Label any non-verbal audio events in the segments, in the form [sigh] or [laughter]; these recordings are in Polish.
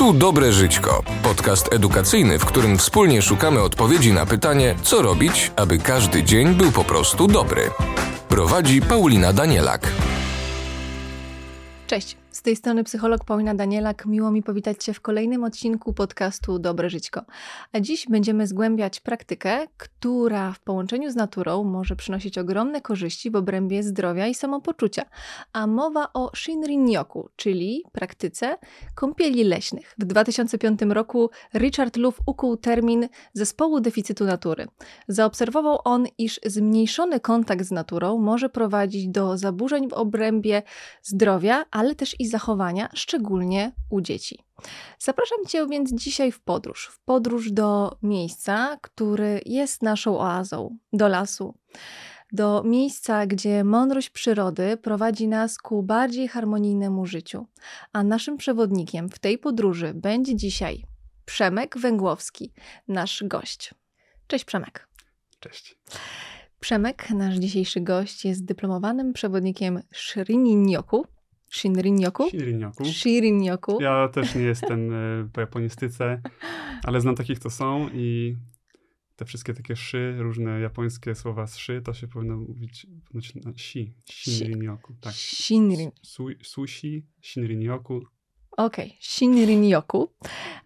podcastu Dobre Żyćko. Podcast edukacyjny, w którym wspólnie szukamy odpowiedzi na pytanie, co robić, aby każdy dzień był po prostu dobry. Prowadzi Paulina Danielak. Cześć. Z tej strony psycholog Paulina Danielak. Miło mi powitać Cię w kolejnym odcinku podcastu Dobre Żyćko. A dziś będziemy zgłębiać praktykę, która w połączeniu z naturą może przynosić ogromne korzyści w obrębie zdrowia i samopoczucia. A mowa o Shinrin-yoku, czyli praktyce kąpieli leśnych. W 2005 roku Richard Luff ukuł termin zespołu deficytu natury. Zaobserwował on, iż zmniejszony kontakt z naturą może prowadzić do zaburzeń w obrębie zdrowia, ale też i zachowania, szczególnie u dzieci. Zapraszam Cię więc dzisiaj w podróż. W podróż do miejsca, który jest naszą oazą, do lasu. Do miejsca, gdzie mądrość przyrody prowadzi nas ku bardziej harmonijnemu życiu. A naszym przewodnikiem w tej podróży będzie dzisiaj Przemek Węgłowski, nasz gość. Cześć Przemek. Cześć. Przemek, nasz dzisiejszy gość, jest dyplomowanym przewodnikiem Shrininyoku, Shinrin-yoku? Shinrin-yoku. Shirin-yoku. Ja też nie jestem e, po japonistyce, ale znam takich, co są i te wszystkie takie szy, różne japońskie słowa z szy, to się powinno mówić ponoć na si. Shinrin-yoku. Tak. Shinrin. Su, sushi, Shinrin-yoku. Okej, okay. Shinrin-yoku,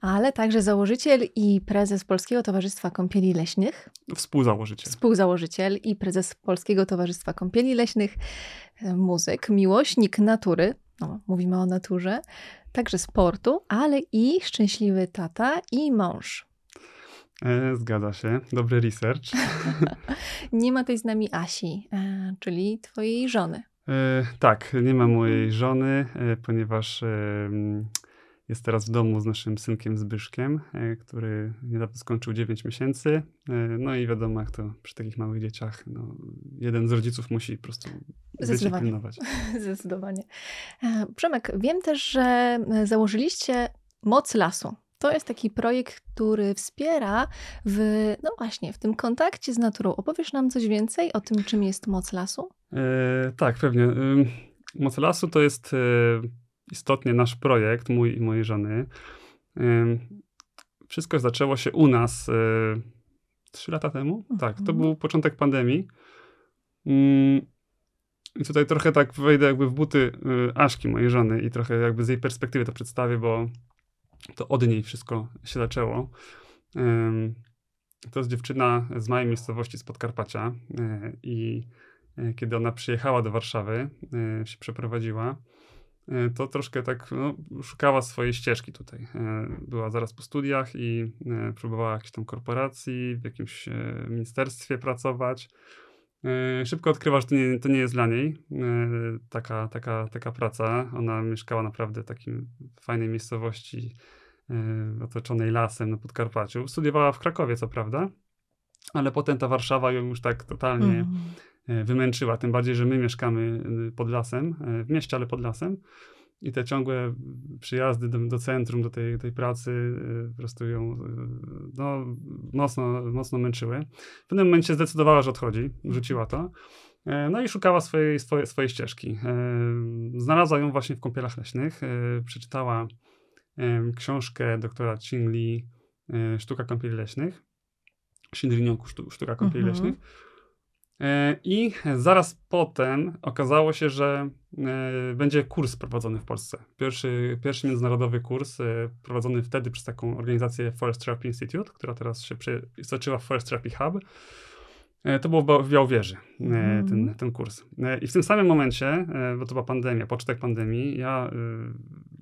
ale także założyciel i prezes Polskiego Towarzystwa Kąpieli Leśnych. Współzałożyciel. Współzałożyciel i prezes Polskiego Towarzystwa Kąpieli Leśnych, e, muzyk, miłośnik natury, no, mówimy o naturze, także sportu, ale i szczęśliwy tata i mąż. E, zgadza się, dobry research. [laughs] Nie ma tej z nami Asi, e, czyli twojej żony. E, tak, nie ma mojej żony, e, ponieważ jest teraz w domu z naszym synkiem Zbyszkiem, e, który niedawno skończył 9 miesięcy. No i wiadomo, jak to przy takich małych dzieciach, no, jeden z rodziców musi po prostu Zdecydowanie. pilnować. [laughs] Zdecydowanie. Przemek, wiem też, że założyliście Moc Lasu. To jest taki projekt, który wspiera w, no właśnie, w tym kontakcie z naturą. Opowiesz nam coś więcej o tym, czym jest Moc Lasu? E, tak, pewnie. Moc Lasu to jest e, istotnie nasz projekt, mój i mojej żony. E, wszystko zaczęło się u nas e, trzy lata temu. Mhm. Tak, to był początek pandemii. Mm, I tutaj trochę tak wejdę jakby w buty e, Aszki, mojej żony i trochę jakby z jej perspektywy to przedstawię, bo to od niej wszystko się zaczęło. To jest dziewczyna z małej miejscowości z Podkarpacia i kiedy ona przyjechała do Warszawy, się przeprowadziła, to troszkę tak no, szukała swojej ścieżki tutaj. Była zaraz po studiach i próbowała jakiejś tam korporacji, w jakimś ministerstwie pracować. Szybko odkrywa, że to nie, to nie jest dla niej taka, taka, taka praca. Ona mieszkała naprawdę w takiej fajnej miejscowości, otoczonej lasem na Podkarpaciu. Studiowała w Krakowie, co prawda, ale potem ta Warszawa ją już tak totalnie mm. wymęczyła. Tym bardziej, że my mieszkamy pod lasem, w mieście, ale pod lasem. I te ciągłe przyjazdy do, do centrum, do tej, tej pracy po prostu ją no, mocno, mocno męczyły. W pewnym momencie zdecydowała, że odchodzi, rzuciła to. No i szukała swojej, swojej, swojej ścieżki. Znalazła ją właśnie w kąpielach leśnych. Przeczytała książkę doktora Chin Lee Sztuka kąpieli leśnych. Shinrin-yoku Sztuka kąpieli mhm. leśnych. I zaraz potem okazało się, że będzie kurs prowadzony w Polsce. Pierwszy, pierwszy międzynarodowy kurs prowadzony wtedy przez taką organizację Forest Therapy Institute, która teraz się zaczęła Forest Therapy Hub. To było w Białowieży, mm. ten, ten kurs. I w tym samym momencie, bo to była pandemia, początek pandemii, ja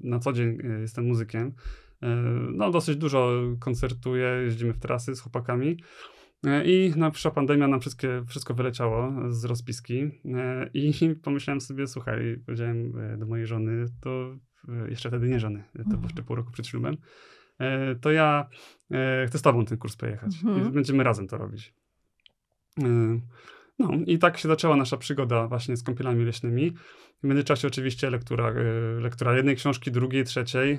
na co dzień jestem muzykiem, no dosyć dużo koncertuję, jeździmy w trasy z chłopakami. I no, przyszła pandemia, nam wszystkie, wszystko wyleciało z rozpiski i [laughs] pomyślałem sobie, słuchaj, powiedziałem do mojej żony, to jeszcze wtedy nie żony, to mhm. jeszcze pół roku przed ślubem, to ja chcę z tobą ten kurs pojechać mhm. i będziemy razem to robić. No i tak się zaczęła nasza przygoda właśnie z kąpielami leśnymi. W międzyczasie oczywiście lektura, lektura jednej książki, drugiej, trzeciej.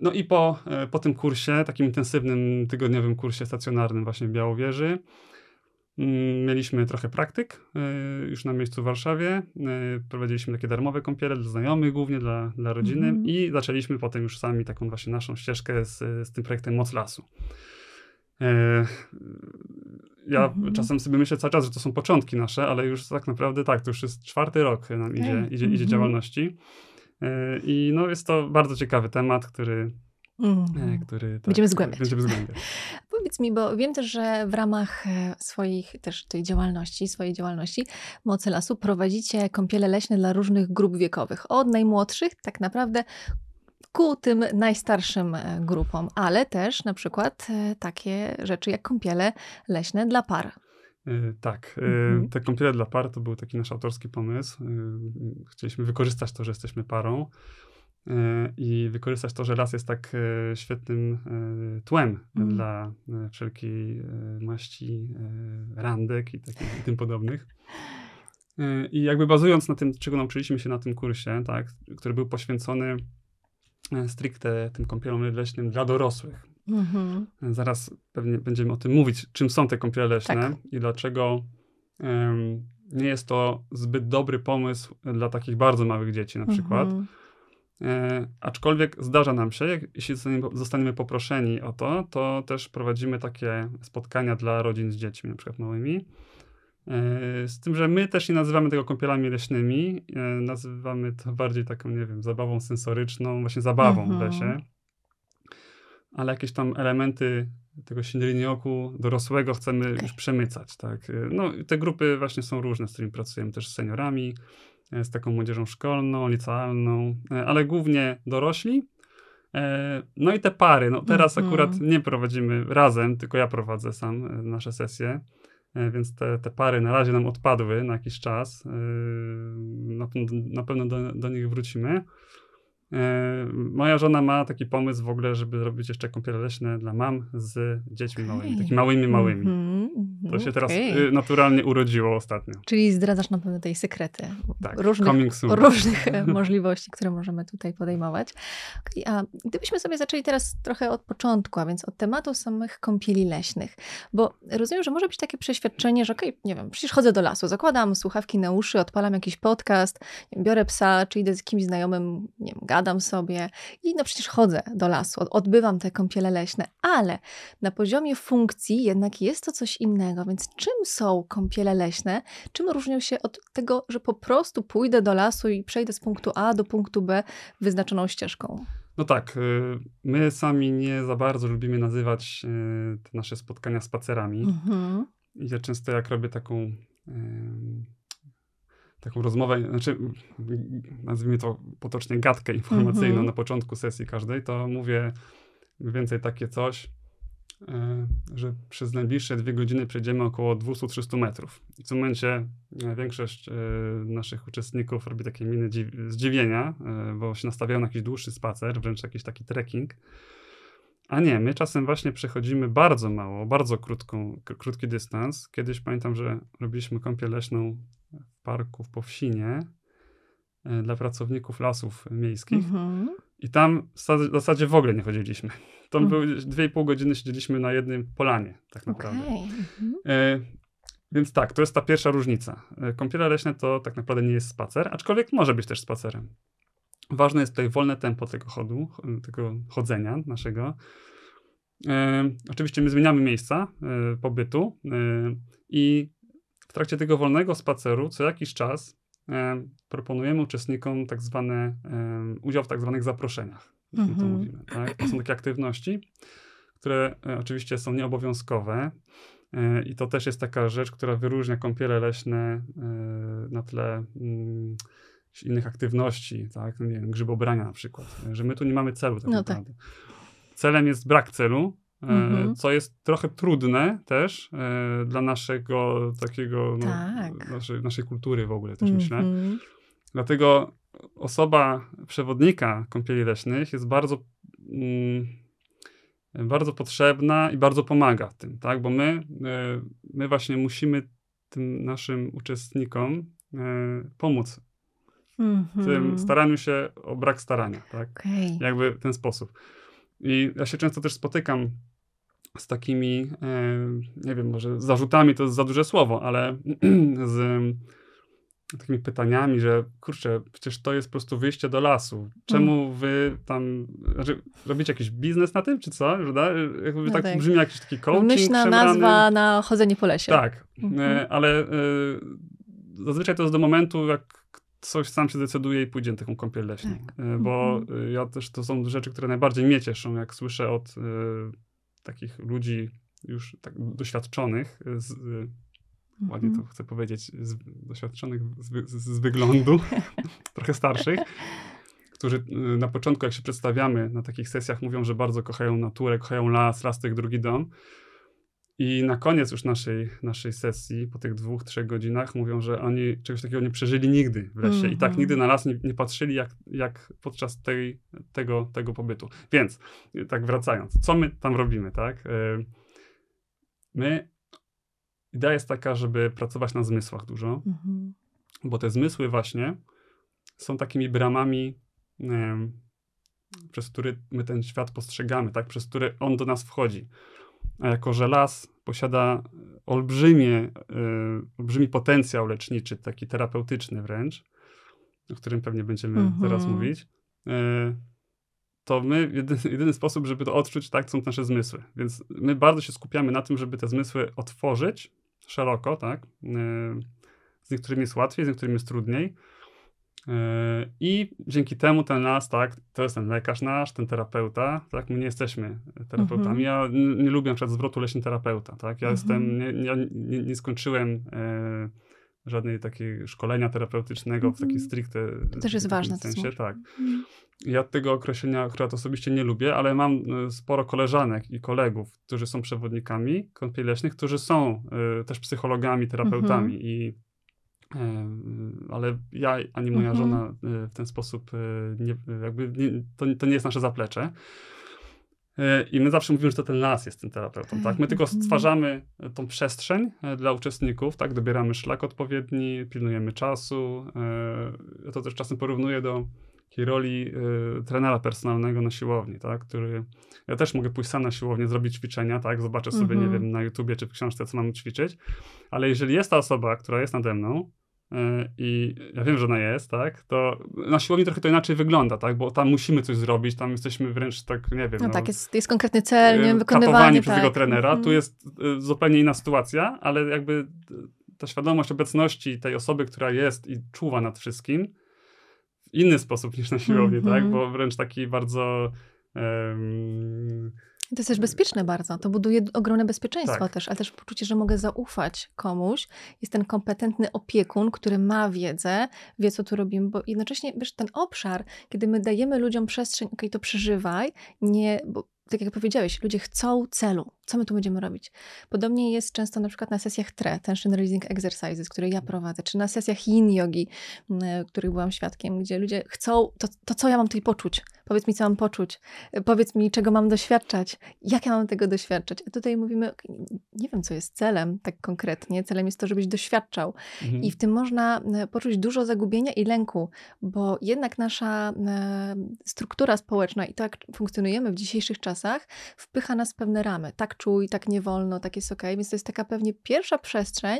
No i po, po tym kursie, takim intensywnym, tygodniowym kursie stacjonarnym właśnie w Białowieży, Mm, mieliśmy trochę praktyk y, już na miejscu w Warszawie. Y, prowadziliśmy takie darmowe kąpiele dla znajomych, głównie dla, dla rodziny Mhm. i zaczęliśmy potem już sami taką właśnie naszą ścieżkę z, z tym projektem Moc Lasu. E, Ja Mhm. czasem sobie myślę cały czas, że to są początki nasze, ale już tak naprawdę tak, to już jest czwarty rok nam idzie, Okej. idzie, idzie Mhm. działalności. E, I no jest to bardzo ciekawy temat, który, e, Mhm. który tak, Będziemy zgłębiać. Będziemy zgłębiać. [laughs] Powiedz mi, bo wiem też, że w ramach e, swoich też tej działalności, swojej działalności Mocy Lasu prowadzicie kąpiele leśne dla różnych grup wiekowych. Od najmłodszych tak naprawdę ku tym najstarszym grupom, ale też na przykład takie rzeczy jak kąpiele leśne dla par. E, Tak, e, Mhm. te kąpiele dla par to był taki nasz autorski pomysł. E, Chcieliśmy wykorzystać to, że jesteśmy parą i wykorzystać to, że las jest tak świetnym tłem Mhm. dla wszelkiej maści randek i, takich, i tym podobnych. I jakby bazując na tym, czego nauczyliśmy się na tym kursie, tak, który był poświęcony stricte tym kąpielom leśnym dla dorosłych. Mhm. Zaraz pewnie będziemy o tym mówić, czym są te kąpiele leśne Tak. i dlaczego em, nie jest to zbyt dobry pomysł dla takich bardzo małych dzieci na przykład. Mhm. E, aczkolwiek zdarza nam się, jak, jeśli zostaniemy, poproszeni o to, to też prowadzimy takie spotkania dla rodzin z dziećmi, na przykład małymi. E, z tym, że my też nie nazywamy tego kąpielami leśnymi, e, nazywamy to bardziej taką, nie wiem, zabawą sensoryczną, właśnie zabawą w Mhm. lesie. Ale jakieś tam elementy tego ślinioku dorosłego chcemy Okej. już przemycać, tak. No te grupy właśnie są różne, z którymi pracujemy też z seniorami, e, z taką młodzieżą szkolną, licealną, e, ale głównie dorośli. E, No i te pary. No teraz Mhm. akurat nie prowadzimy razem, tylko ja prowadzę sam nasze sesje, więc te, te pary na razie nam odpadły na jakiś czas. Na, pewno- na pewno do, do nich wrócimy. E, Moja żona ma taki pomysł w ogóle, żeby robić jeszcze kąpiele leśne dla mam z dziećmi Okej. małymi, takimi małymi, małymi. Mhm, To mhm, się teraz okej. y, naturalnie urodziło ostatnio. Czyli zdradzasz na pewno tej sekrety Tak, różnych różnych e, [laughs] możliwości, które możemy tutaj podejmować. Okej, a gdybyśmy sobie zaczęli teraz trochę od początku, a więc od tematu samych kąpieli leśnych, bo rozumiem, że może być takie przeświadczenie, że okej, nie wiem, przecież chodzę do lasu, zakładam słuchawki na uszy, odpalam jakiś podcast, biorę psa, czy idę z kimś znajomym, nie wiem, gadam sobie i no przecież chodzę do lasu, od- odbywam te kąpiele leśne, ale na poziomie funkcji jednak jest to coś innego, więc czym są kąpiele leśne? Czym różnią się od tego, że po prostu pójdę do lasu i przejdę z punktu A do punktu B wyznaczoną ścieżką? No tak, y, my sami nie za bardzo lubimy nazywać y, te nasze spotkania spacerami. Mhm. I ja często jak robię taką taką rozmowę, znaczy nazwijmy to potocznie gadkę informacyjną Mhm. na początku sesji każdej, to mówię więcej takie coś, e, że przez najbliższe dwie godziny przejdziemy około 200-300 metrów. I w tym momencie e, większość e, naszych uczestników robi takie miny dziw- zdziwienia, bo się nastawiają na jakiś dłuższy spacer, wręcz jakiś taki trekking. A nie, my czasem właśnie przechodzimy bardzo mało, bardzo krótką, krótki dystans. Kiedyś pamiętam, że robiliśmy kąpiel leśną w parku w Powsinie e, dla pracowników lasów miejskich. Mhm. I tam w zasadzie- w ogóle nie chodziliśmy. [laughs] To Mhm. były dwie i pół godziny siedzieliśmy na jednym polanie, tak naprawdę. Okej. Mhm. E, więc tak, to jest ta pierwsza różnica. E, Kąpiele leśne to tak naprawdę nie jest spacer, aczkolwiek może być też spacerem. Ważne jest tutaj wolne tempo tego chodu, ch- tego chodzenia naszego. E, oczywiście my zmieniamy miejsca e, pobytu i trakcie tego wolnego spaceru co jakiś czas e, proponujemy uczestnikom tak zwane, e, udział w tak zwanych zaproszeniach. to Mhm. mówimy. Tak? To są takie aktywności, które e, oczywiście są nieobowiązkowe. E, I to też jest taka rzecz, która wyróżnia kąpiele leśne e, na tle mm, innych aktywności, tak? No Nie wiem, grzybobrania na przykład. Że my tu nie mamy celu tak No tak. naprawdę. Celem jest brak celu, Mhm. co jest trochę trudne też e, dla naszego takiego, no, Tak. naszej, naszej kultury w ogóle też myślę. Mhm. Dlatego osoba przewodnika kąpieli leśnych jest bardzo, mm, bardzo potrzebna i bardzo pomaga w tym, tak? Bo my, e, my właśnie musimy tym naszym uczestnikom e, pomóc w Mhm. tym staraniu się o brak starania, tak? Okej. Jakby w ten sposób. I ja się często też spotykam z takimi, nie wiem, może zarzutami to jest za duże słowo, ale [clears throat] z takimi pytaniami, że kurczę, przecież to jest po prostu wyjście do lasu. Czemu mm. wy tam, znaczy, robicie jakiś biznes na tym, czy co? Prawda? Jakby no tak, tak brzmi jakiś taki coaching Myślna nazwa na chodzenie po lesie. Tak, mm-hmm. ale e, zazwyczaj to jest do momentu, jak coś sam się decyduje i pójdzie na taką kąpiel leśną. Tak. E, bo mm-hmm. ja też, to są rzeczy, które najbardziej mnie cieszą, jak słyszę od takich ludzi już tak doświadczonych z, ładnie to mhm. chcę powiedzieć, z, doświadczonych z, z, z wyglądu, [laughs] trochę starszych, którzy y, na początku, jak się przedstawiamy na takich sesjach, mówią, że bardzo kochają naturę, kochają las, las to ich drugi dom. I na koniec już naszej, naszej sesji, po tych dwóch, trzech godzinach, mówią, że oni czegoś takiego nie przeżyli nigdy w lesie. Mm -hmm. I tak mhm. nigdy na las nie, nie patrzyli, jak, jak podczas tej, tego, tego pobytu. Więc, tak wracając, co my tam robimy, tak? Y, my Idea jest taka, żeby pracować na zmysłach dużo, mhm. bo te zmysły właśnie są takimi bramami, przez które my ten świat postrzegamy, tak? przez które on do nas wchodzi. A jako, że las posiada olbrzymie, e, olbrzymi potencjał leczniczy, taki terapeutyczny wręcz, o którym pewnie będziemy mhm. zaraz mówić, e, to my, [laughs] jedyny, jedyny, sposób, żeby to odczuć, tak, są nasze zmysły. Więc my bardzo się skupiamy na tym, żeby te zmysły otworzyć, szeroko, tak? Z niektórymi jest łatwiej, z niektórymi jest trudniej. Y, I dzięki temu ten nas, tak, to jest ten lekarz nasz, ten terapeuta, tak, my nie jesteśmy terapeutami. Mhm. Ja nie, lubię na przykład zwrotu leśny terapeuta, tak, ja mhm. jestem, nie, nie, nie skończyłem e, żadnej takiej szkolenia terapeutycznego w takiej mhm. stricte to też jest ważne sensie, tak. Mhm. Ja tego określenia akurat osobiście nie lubię, ale mam e, sporo koleżanek i kolegów, którzy są przewodnikami kąpieli leśnych, którzy są y, też psychologami, terapeutami mhm. i y, ale ja ani moja mhm. żona y, w ten sposób nie, jakby nie, to, to nie jest nasze zaplecze. I my zawsze mówimy, że to ten las jest tym terapeutą, tak? My tylko mhm. stwarzamy tą przestrzeń dla uczestników, tak? Dobieramy szlak odpowiedni, pilnujemy czasu. Ja to też czasem porównuję do takiej roli y, trenera personalnego na siłowni, tak, który, ja też mogę pójść sam na siłownię, zrobić ćwiczenia, tak, zobaczę sobie, nie mhm. wiem, na YouTubie czy w książce, co mam ćwiczyć, ale jeżeli jest ta osoba, która jest nade mną, y, i ja wiem, że ona jest, tak, to na siłowni trochę to inaczej wygląda, tak, bo tam musimy coś zrobić, tam jesteśmy wręcz tak, nie wiem. No, no tak, jest, jest konkretny cel, nie wiem, wykonywanie. przez tak. tego trenera, tu mhm. jest y, zupełnie inna sytuacja, ale jakby ta świadomość obecności tej osoby, która jest i czuwa nad wszystkim, inny sposób niż na siłowni, mm -hmm. tak? Mhm. Bo wręcz taki bardzo. Um, to jest też bezpieczne bardzo. To buduje ogromne bezpieczeństwo tak. też, ale też poczucie, że mogę zaufać komuś. Jest ten kompetentny opiekun, który ma wiedzę, wie, co tu robimy, bo jednocześnie, wiesz, ten obszar, kiedy my dajemy ludziom przestrzeń, okej, okay, to przeżywaj, nie, bo tak jak powiedziałeś, ludzie chcą celu. Co my tu będziemy robić? Podobnie jest często na przykład na sesjach TRE, Tension Releasing Exercises, które ja prowadzę, czy na sesjach Yin Yogi, których byłam świadkiem, gdzie ludzie chcą, to, to co ja mam tutaj poczuć? Powiedz mi, co mam poczuć. Powiedz mi, czego mam doświadczać. Jak ja mam tego doświadczać? A tutaj mówimy, nie wiem, co jest celem tak konkretnie. Celem jest to, żebyś doświadczał. Mhm. I w tym można poczuć dużo zagubienia i lęku, bo jednak nasza struktura społeczna i to, jak funkcjonujemy w dzisiejszych czasach, wpycha nas w pewne ramy. Tak czuj, tak nie wolno, tak jest ok. Więc to jest taka pewnie pierwsza przestrzeń,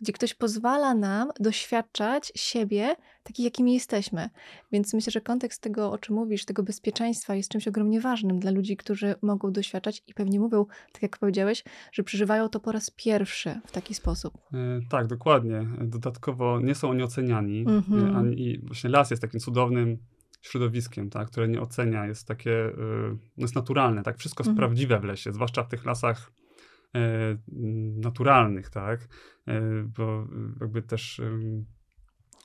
gdzie ktoś pozwala nam doświadczać siebie takich, jakimi jesteśmy. Więc myślę, że kontekst tego, o czym mówisz, tego bezpieczeństwa jest czymś ogromnie ważnym dla ludzi, którzy mogą doświadczać i pewnie mówią, tak jak powiedziałeś, że przeżywają to po raz pierwszy w taki sposób. E, tak, dokładnie. Dodatkowo nie są oni oceniani. Mm -hmm. ani, I właśnie las jest takim cudownym środowiskiem, tak, które nie ocenia, jest takie, y, jest naturalne, tak, wszystko jest mhm. prawdziwe w lesie, zwłaszcza w tych lasach e, naturalnych, tak, e, bo jakby też,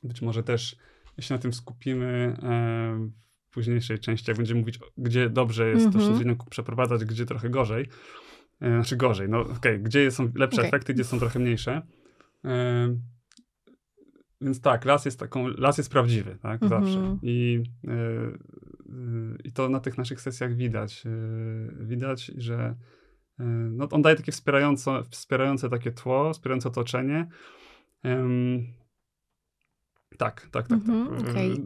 być może też, jeśli na tym skupimy e, w późniejszej części, jak będziemy mówić, gdzie dobrze jest -hmm. to się przeprowadzać, gdzie trochę gorzej, znaczy gorzej, no okej, okay, gdzie są lepsze okay. efekty, gdzie są trochę mniejsze, więc tak, las jest taką, las jest prawdziwy, tak, mhm. zawsze. I, yy, I to na tych naszych sesjach widać. Yy, widać, że no, on daje takie wspierające, wspierające takie tło, wspierające otoczenie. Tak, tak, tak. Mhm, tak. okej.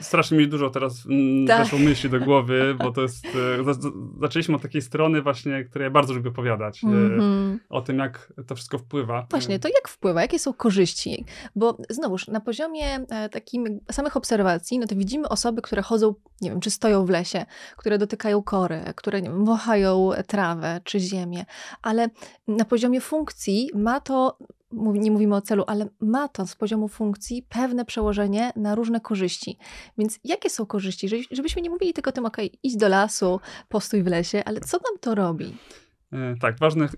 Strasznie mi dużo teraz mm, Tak. weszło myśli do głowy, bo to jest. e, za- za- Zaczęliśmy od takiej strony, właśnie, której ja bardzo lubię opowiadać. e, Mhm. O tym, jak to wszystko wpływa. Właśnie, to jak wpływa? Jakie są korzyści? Bo znowuż, na poziomie e, takim samych obserwacji, no to widzimy osoby, które chodzą, nie wiem, czy stoją w lesie, które dotykają kory, które, nie wiem, wąchają trawę czy ziemię, ale na poziomie funkcji ma to, nie mówimy o celu, ale ma to z poziomu funkcji pewne przełożenie na różne korzyści. Więc jakie są korzyści? Żeby- Żebyśmy nie mówili tylko o tym, okej, idź do lasu, postój w lesie, ale co nam to robi? E, Tak, ważne, e,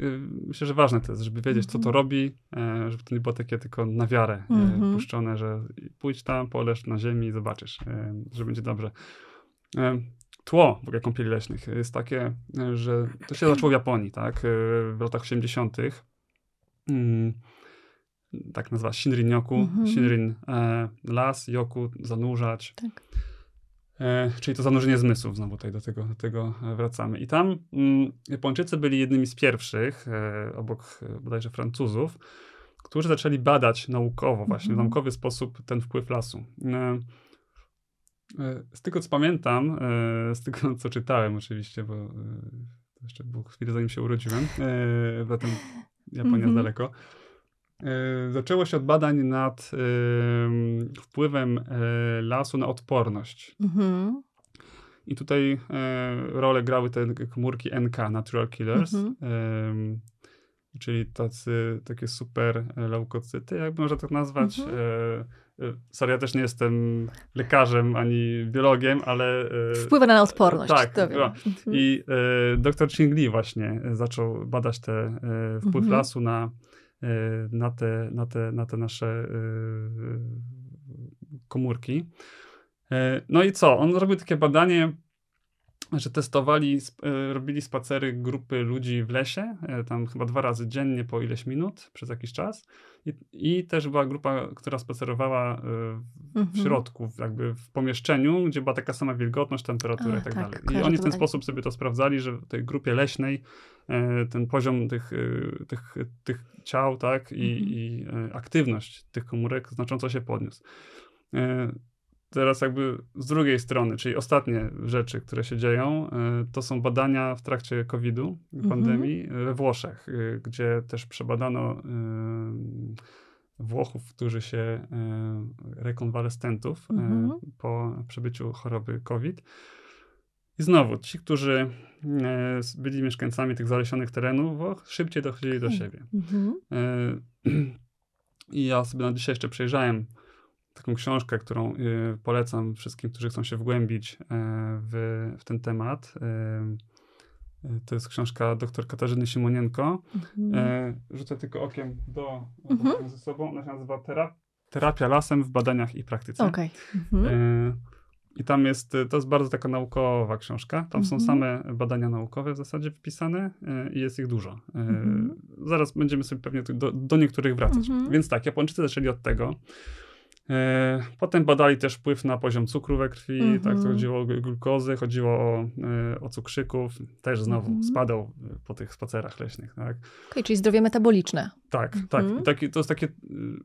myślę, że ważne to jest, żeby wiedzieć, co to Mhm. robi, e, żeby to nie było takie tylko na wiarę e, Mhm. puszczone, że pójdź tam, poleż na ziemi i zobaczysz, że będzie dobrze. Tło w ogóle kąpieli leśnych jest takie, że to się zaczęło w Japonii, tak, w latach 80. Mm, Tak nazywa Shinrin Yoku, Mhm. Shinrin e, las, Yoku, zanurzać. Tak. E, czyli to zanurzenie zmysłów, znowu tutaj do tego, do tego e, wracamy. I tam mm, Japończycy byli jednymi z pierwszych, e, obok e, bodajże Francuzów, którzy zaczęli badać naukowo, właśnie w Mhm. naukowy sposób ten wpływ lasu. E, e, z tego co pamiętam, z tego [laughs] co czytałem oczywiście, bo to jeszcze było chwilę zanim się urodziłem, zatem Japonia Mhm. jest daleko. E, Zaczęło się od badań nad em, wpływem e, lasu na odporność. Mhm. I tutaj e, rolę grały te komórki NK, Natural Killers, Mhm. czyli tacy, takie super e, leukocyty, jakby można tak nazwać. Mhm. E, e, sorry, ja też nie jestem lekarzem ani biologiem, ale... e, Wpływa na odporność. Tak, to. Mhm. I e, dr Ching Li właśnie e, zaczął badać te e, wpływ Mhm. lasu na, e, na, te, na, te, na te nasze e, komórki. E, no i co? On robił takie badanie, że testowali, e, robili spacery grupy ludzi w lesie, e, tam chyba dwa razy dziennie po ileś minut przez jakiś czas. I, i też była grupa, która spacerowała e, w Mhm. środku, jakby w pomieszczeniu, gdzie była taka sama wilgotność, temperatura A, i tak, tak, dalej. I oni w ten sposób sobie to sprawdzali, że w tej grupie leśnej ten poziom tych, tych, tych ciał, tak, i, Mhm. i aktywność tych komórek znacząco się podniósł. Teraz jakby z drugiej strony, czyli ostatnie rzeczy, które się dzieją, e, to są badania w trakcie COVID-u, Mhm. pandemii e, we Włoszech, e, gdzie też przebadano Włochów, którzy się rekonwalescentów Mhm. po przebyciu choroby COVID. I znowu, ci, którzy byli mieszkańcami tych zalesionych terenów, Włoch, szybciej dochodzili do siebie. Mhm. [clears throat] I ja sobie na dzisiaj jeszcze przejrzałem taką książkę, którą e, polecam wszystkim, którzy chcą się wgłębić e, w, w ten temat. E, e, To jest książka dr Katarzyny Simonienko. Mhm. Rzucę tylko okiem do Mhm. ze sobą. Ona się nazywa Tera- Terapia lasem w badaniach i praktyce. Okej. Mhm. I tam jest, to jest bardzo taka naukowa książka. Tam są Mhm. same badania naukowe w zasadzie wpisane i jest ich dużo. Mhm. Zaraz będziemy sobie pewnie do, do niektórych wracać. Mhm. Więc tak, Japończycy zaczęli od tego. E, Potem badali też wpływ na poziom cukru we krwi, Mhm. tak, to chodziło o glu- glukozy, chodziło o, e, o cukrzyków, też znowu Mhm. spadał e, po tych spacerach leśnych, tak. Okej, czyli zdrowie metaboliczne. Tak, Mhm. tak. I taki, to jest takie, y,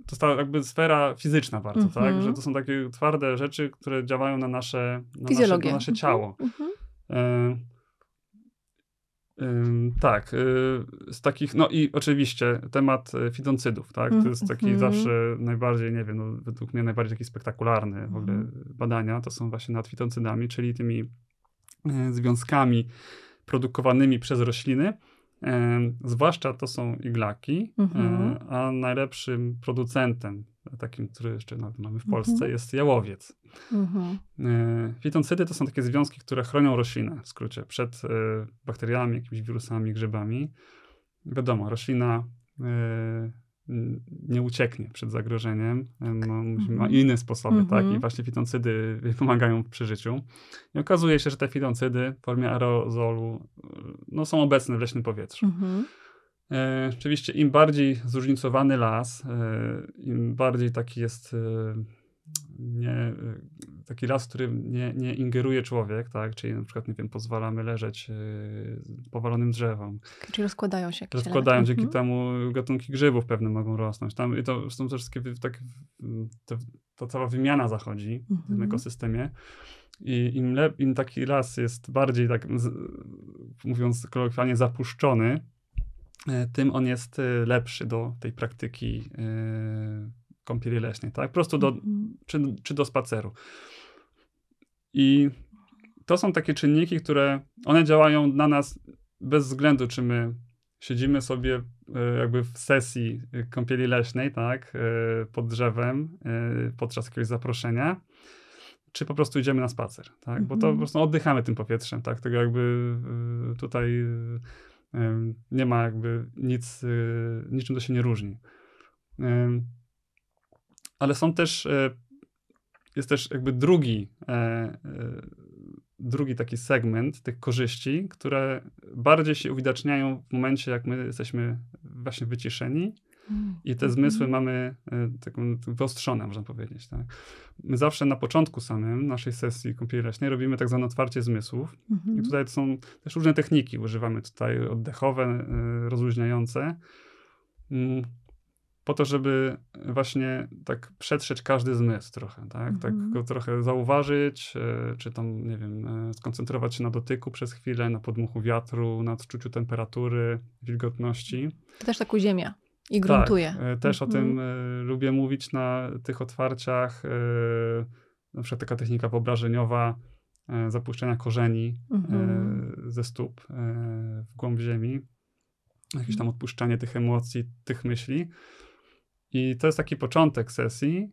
to jest jakby sfera fizyczna bardzo, Mhm. tak? Że to są takie twarde rzeczy, które działają na nasze, na nasze, na nasze Mhm. ciało. Mhm. E, tak, y, z takich, no i oczywiście temat e, fitoncydów, tak? To jest taki Mhm. zawsze najbardziej, nie wiem, no, według mnie najbardziej taki spektakularny w ogóle Mhm. badania, to są właśnie nad fitoncydami, czyli tymi e, związkami produkowanymi przez rośliny. Zwłaszcza to są iglaki, Mhm. e, a najlepszym producentem, takim, który jeszcze nawet mamy w Polsce, Mhm. jest jałowiec. Mhm. E, Fitoncydy to są takie związki, które chronią roślinę, w skrócie, przed e, bakteriami, jakimiś wirusami, grzybami. Wiadomo, roślina nie ucieknie przed zagrożeniem, no, ma Mhm. inne sposoby, tak? Mhm. I właśnie fitoncydy [laughs] pomagają w przeżyciu. I okazuje się, że te fitoncydy w formie aerozolu e, no, są obecne w leśnym powietrzu. Mhm. E, oczywiście im bardziej zróżnicowany las, e, im bardziej taki jest, e, nie, taki las, w którym nie, nie ingeruje człowiek, tak? Czyli na przykład, nie wiem, pozwalamy leżeć powalonym drzewom. Czyli rozkładają się jakieś Rozkładają, dzięki mhm. temu gatunki grzybów pewne mogą rosnąć. Tam, I to są te wszystkie, tak, to, to cała wymiana zachodzi mhm. w tym mhm. ekosystemie. I im, lep, im taki las jest bardziej, tak mówiąc kolokwialnie, zapuszczony, e, tym on jest e, lepszy do tej praktyki e, kąpieli leśnej, tak? Po prostu do, mm. czy, czy do spaceru. I to są takie czynniki, które one działają na nas bez względu, czy my siedzimy sobie jakby w sesji kąpieli leśnej, tak, pod drzewem podczas jakiegoś zaproszenia, czy po prostu idziemy na spacer, tak? Bo to po mhm. prostu oddychamy tym powietrzem, tak? Tego jakby tutaj nie ma jakby nic, niczym to się nie różni. Ale są też, e, jest też jakby drugi, e, e, drugi taki segment tych korzyści, które bardziej się uwidaczniają w momencie, jak my jesteśmy właśnie wyciszeni i te zmysły mhm. mamy e, taką wyostrzone, można powiedzieć. Tak? My zawsze na początku samym naszej sesji kąpieli leśnej robimy tak zwane otwarcie zmysłów. I mhm. tutaj są też różne techniki. Używamy tutaj oddechowe, e, rozluźniające, mm, po to, żeby właśnie tak przetrzeć każdy zmysł trochę, tak? tak mhm. go trochę zauważyć, e, czy tam, nie wiem, skoncentrować się na dotyku przez chwilę, na podmuchu wiatru, na odczuciu temperatury, wilgotności. To też tak uziemia. I gruntuje. Tak, też mhm. o tym e, lubię mówić na tych otwarciach. E, na przykład taka technika wyobrażeniowa zapuszczenia korzeni mhm. ze stóp w głąb ziemi. Jakieś tam odpuszczanie tych emocji, tych myśli. I to jest taki początek sesji,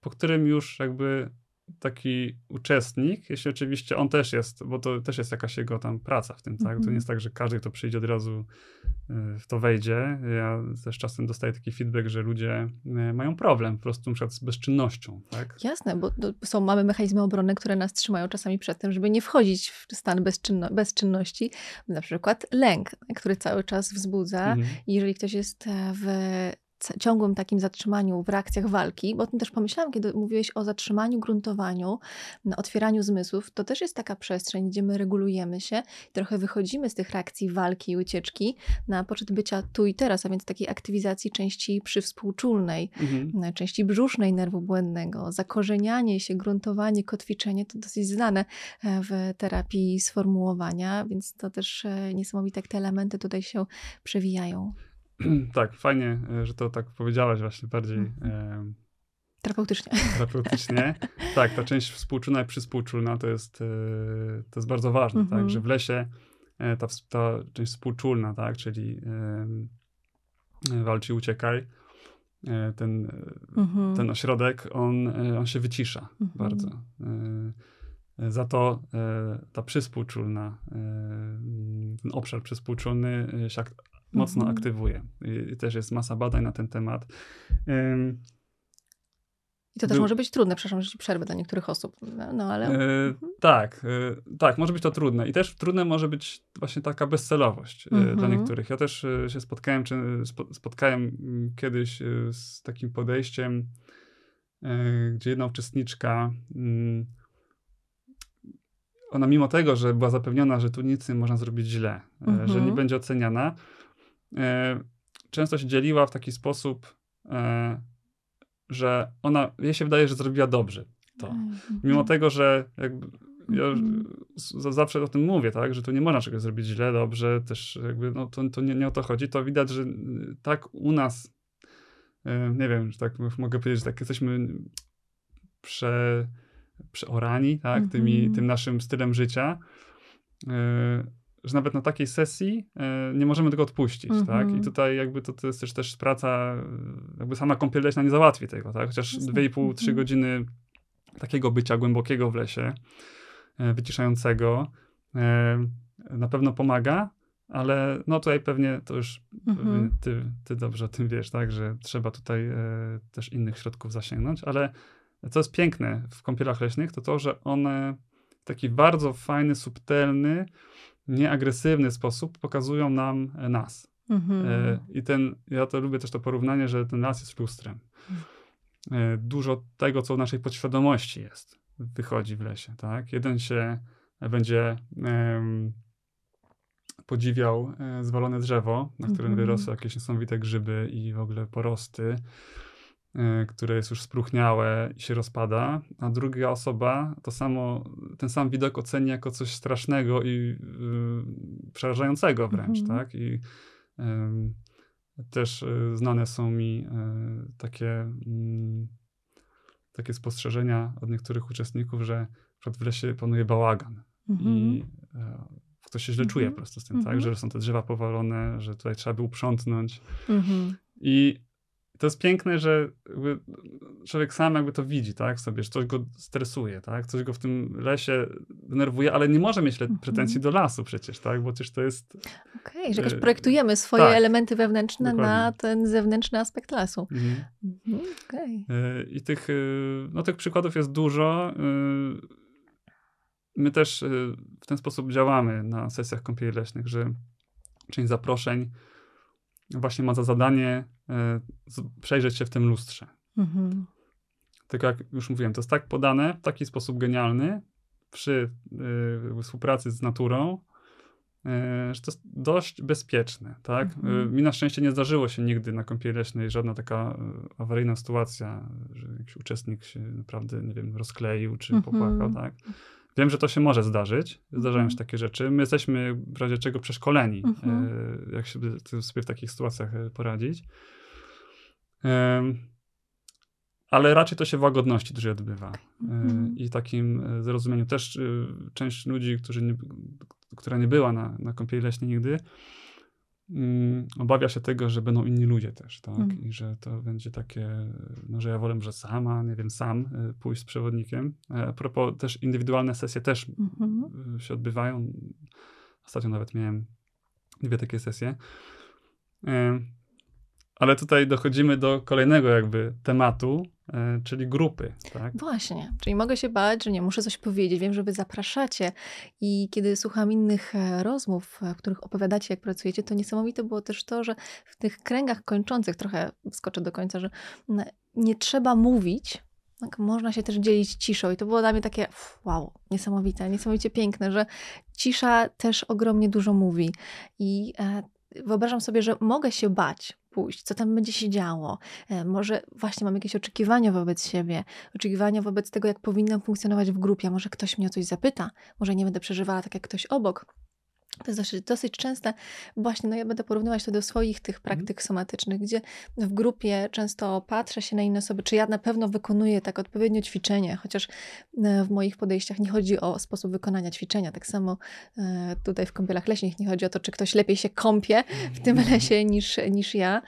po którym już jakby taki uczestnik, jeśli oczywiście on też jest, bo to też jest jakaś jego tam praca w tym, tak? Mm -hmm. To nie mhm. jest tak, że każdy, kto przyjdzie od razu y, w to wejdzie. Ja też czasem dostaję taki feedback, że ludzie y, mają problem po prostu na z bezczynnością, tak? Jasne, bo są, mamy mechanizmy obronne, które nas trzymają czasami przed tym, żeby nie wchodzić w stan bezczynno bezczynności, na przykład lęk, który cały czas wzbudza. Mm -hmm. Jeżeli ktoś jest e, w ciągłym takim zatrzymaniu w reakcjach walki, bo o tym też pomyślałam, kiedy mówiłeś o zatrzymaniu, gruntowaniu, otwieraniu zmysłów, to też jest taka przestrzeń, gdzie my regulujemy się, trochę wychodzimy z tych reakcji walki i ucieczki na poczet bycia tu i teraz, a więc takiej aktywizacji części przywspółczulnej, mhm. części brzusznej nerwu błędnego, zakorzenianie się, gruntowanie, kotwiczenie, to dosyć znane e, w terapii sformułowania, więc to też e, niesamowite, jak te elementy tutaj się przewijają. [clears throat] tak, fajnie, e, że to tak powiedziałaś właśnie bardziej. E, terapeutycznie. [laughs] Terapeutycznie. tak, ta część współczulna i przyspółczulna to jest, e, to jest bardzo ważne, tak, mhm. że w lesie e, ta, ta część współczulna, tak, czyli walcz i uciekaj, ten, mhm. ten ośrodek, on, on się wycisza mhm. bardzo. Za to ta przyspółczulna, ten obszar przyspółczulny się mocno mhm. aktywuje. I, też jest masa badań na ten temat. I to też Był... może być trudne, przepraszam, że ci przerwę dla niektórych osób, no, ale... Mhm. Tak, e, tak, może być to trudne. I też trudne może być właśnie taka bezcelowość e, mhm. dla niektórych. Ja też się spotkałem, czy spo, spotkałem mm, kiedyś z takim podejściem, gdzie jedna uczestniczka mm, ona mimo tego, że była zapewniona, że tu nic nie można zrobić źle, mhm. że nie mhm. będzie oceniana, często się dzieliła w taki sposób, e, że ona, jej się wydaje, że zrobiła dobrze to. Mhm. Mimo tego, że jakby ja mhm. zawsze o tym mówię, tak, że tu nie można czegoś zrobić źle, dobrze, też jakby, no to, to nie, nie o to chodzi, to widać, że tak u nas, e, nie wiem, że tak mogę powiedzieć, że tak jesteśmy prze, przeorani, tak, tymi, tym naszym stylem życia, że nawet na takiej sesji e, nie możemy tego odpuścić, mm -hmm. tak? I mhm. tutaj jakby to, to jest też, też praca, jakby sama kąpiel leśna nie załatwi tego, tak? Chociaż 2,5-3 -hmm. godziny takiego bycia głębokiego w lesie, e, wyciszającego, e, na pewno pomaga, ale no tutaj pewnie to już -hmm. ty, ty dobrze o tym wiesz, tak? Że trzeba tutaj też innych środków zasięgnąć, ale co jest piękne w kąpielach leśnych, to to, że one w taki bardzo fajny, subtelny, nieagresywny sposób pokazują nam e, nas. Mhm. E, I ten, ja to lubię też to porównanie, że ten las jest lustrem. e, dużo tego, co w naszej podświadomości jest, wychodzi w lesie, tak? Jeden się będzie um, podziwiał zwalone drzewo, na którym mm -hmm. wyrosły jakieś niesamowite grzyby i w ogóle porosty, które jest już spróchniałe i się rozpada, a druga osoba to samo, ten sam widok oceni jako coś strasznego i y, przerażającego wręcz, mm -hmm. tak? I y, też y, znane są mi takie, mm, takie spostrzeżenia od niektórych uczestników, że w lesie panuje bałagan. Mm -hmm. I ktoś się źle czuje mm -hmm. po prostu z tym, tak? Że są te drzewa powalone, że tutaj trzeba by uprzątnąć. -hmm. I to jest piękne, że człowiek sam jakby to widzi, tak, sobie, że coś go stresuje, tak, coś go w tym lesie denerwuje, ale nie może mieć mhm. pretensji do lasu przecież, tak, bo przecież to jest... Okej, okay, że jakoś e, projektujemy swoje tak, elementy wewnętrzne dokładnie. na ten zewnętrzny aspekt lasu. Mhm. Mhm, okay. I tych, e, no, tych przykładów jest dużo. E, my też w ten sposób działamy na sesjach kąpieli leśnych, że część zaproszeń właśnie ma za zadanie y, przejrzeć się w tym lustrze. Mhm. Tak jak już mówiłem, to jest tak podane w taki sposób genialny przy y, współpracy z naturą, że to jest dość bezpieczne, tak? Mhm. Mi na szczęście nie zdarzyło się nigdy na kąpieli leśnej żadna taka awaryjna sytuacja, że jakiś uczestnik się naprawdę, nie wiem, rozkleił czy mhm. popłakał, tak? Wiem, że to się może zdarzyć, zdarzają się mhm. takie rzeczy. My jesteśmy w razie czego przeszkoleni, mhm. E, jak się sobie w takich sytuacjach e, poradzić. Ale raczej to się w łagodności dużo odbywa. E, mhm. I takim zrozumieniu też część ludzi, którzy nie, która nie była na, na kąpieli leśnej nigdy, Mm, obawia się tego, że będą inni ludzie też, tak? Mm. I że to będzie takie, no, że ja wolę, że sama, nie wiem, sam y, pójść z przewodnikiem. E, a propos też indywidualne sesje też mm -hmm. się odbywają. Ostatnio nawet miałem dwie takie sesje. E, ale tutaj dochodzimy do kolejnego jakby tematu, czyli grupy. Tak? Właśnie, czyli mogę się bać, że nie muszę coś powiedzieć. Wiem, że wy zapraszacie i kiedy słucham innych e, rozmów, e, w których opowiadacie, jak pracujecie, to niesamowite było też to, że w tych kręgach kończących, trochę skoczę do końca, że nie trzeba mówić, tak, można się też dzielić ciszą. I to było dla mnie takie wow, niesamowite, niesamowicie piękne, że cisza też ogromnie dużo mówi. I wyobrażam sobie, że mogę się bać pójść, co tam będzie się działo. E, może właśnie mam jakieś oczekiwania wobec siebie, oczekiwania wobec tego, jak powinnam funkcjonować w grupie. Może ktoś mnie o coś zapyta, może nie będę przeżywała tak jak ktoś obok. To jest dosyć, dosyć częste. Właśnie, no ja będę porównywać to do swoich tych mhm. praktyk somatycznych, gdzie w grupie często patrzę się na inne osoby, czy ja na pewno wykonuję tak odpowiednio ćwiczenie, chociaż e, w moich podejściach nie chodzi o sposób wykonania ćwiczenia. Tak samo e, tutaj w kąpielach leśnych nie chodzi o to, czy ktoś lepiej się kąpie w tym mhm. lesie niż, niż ja,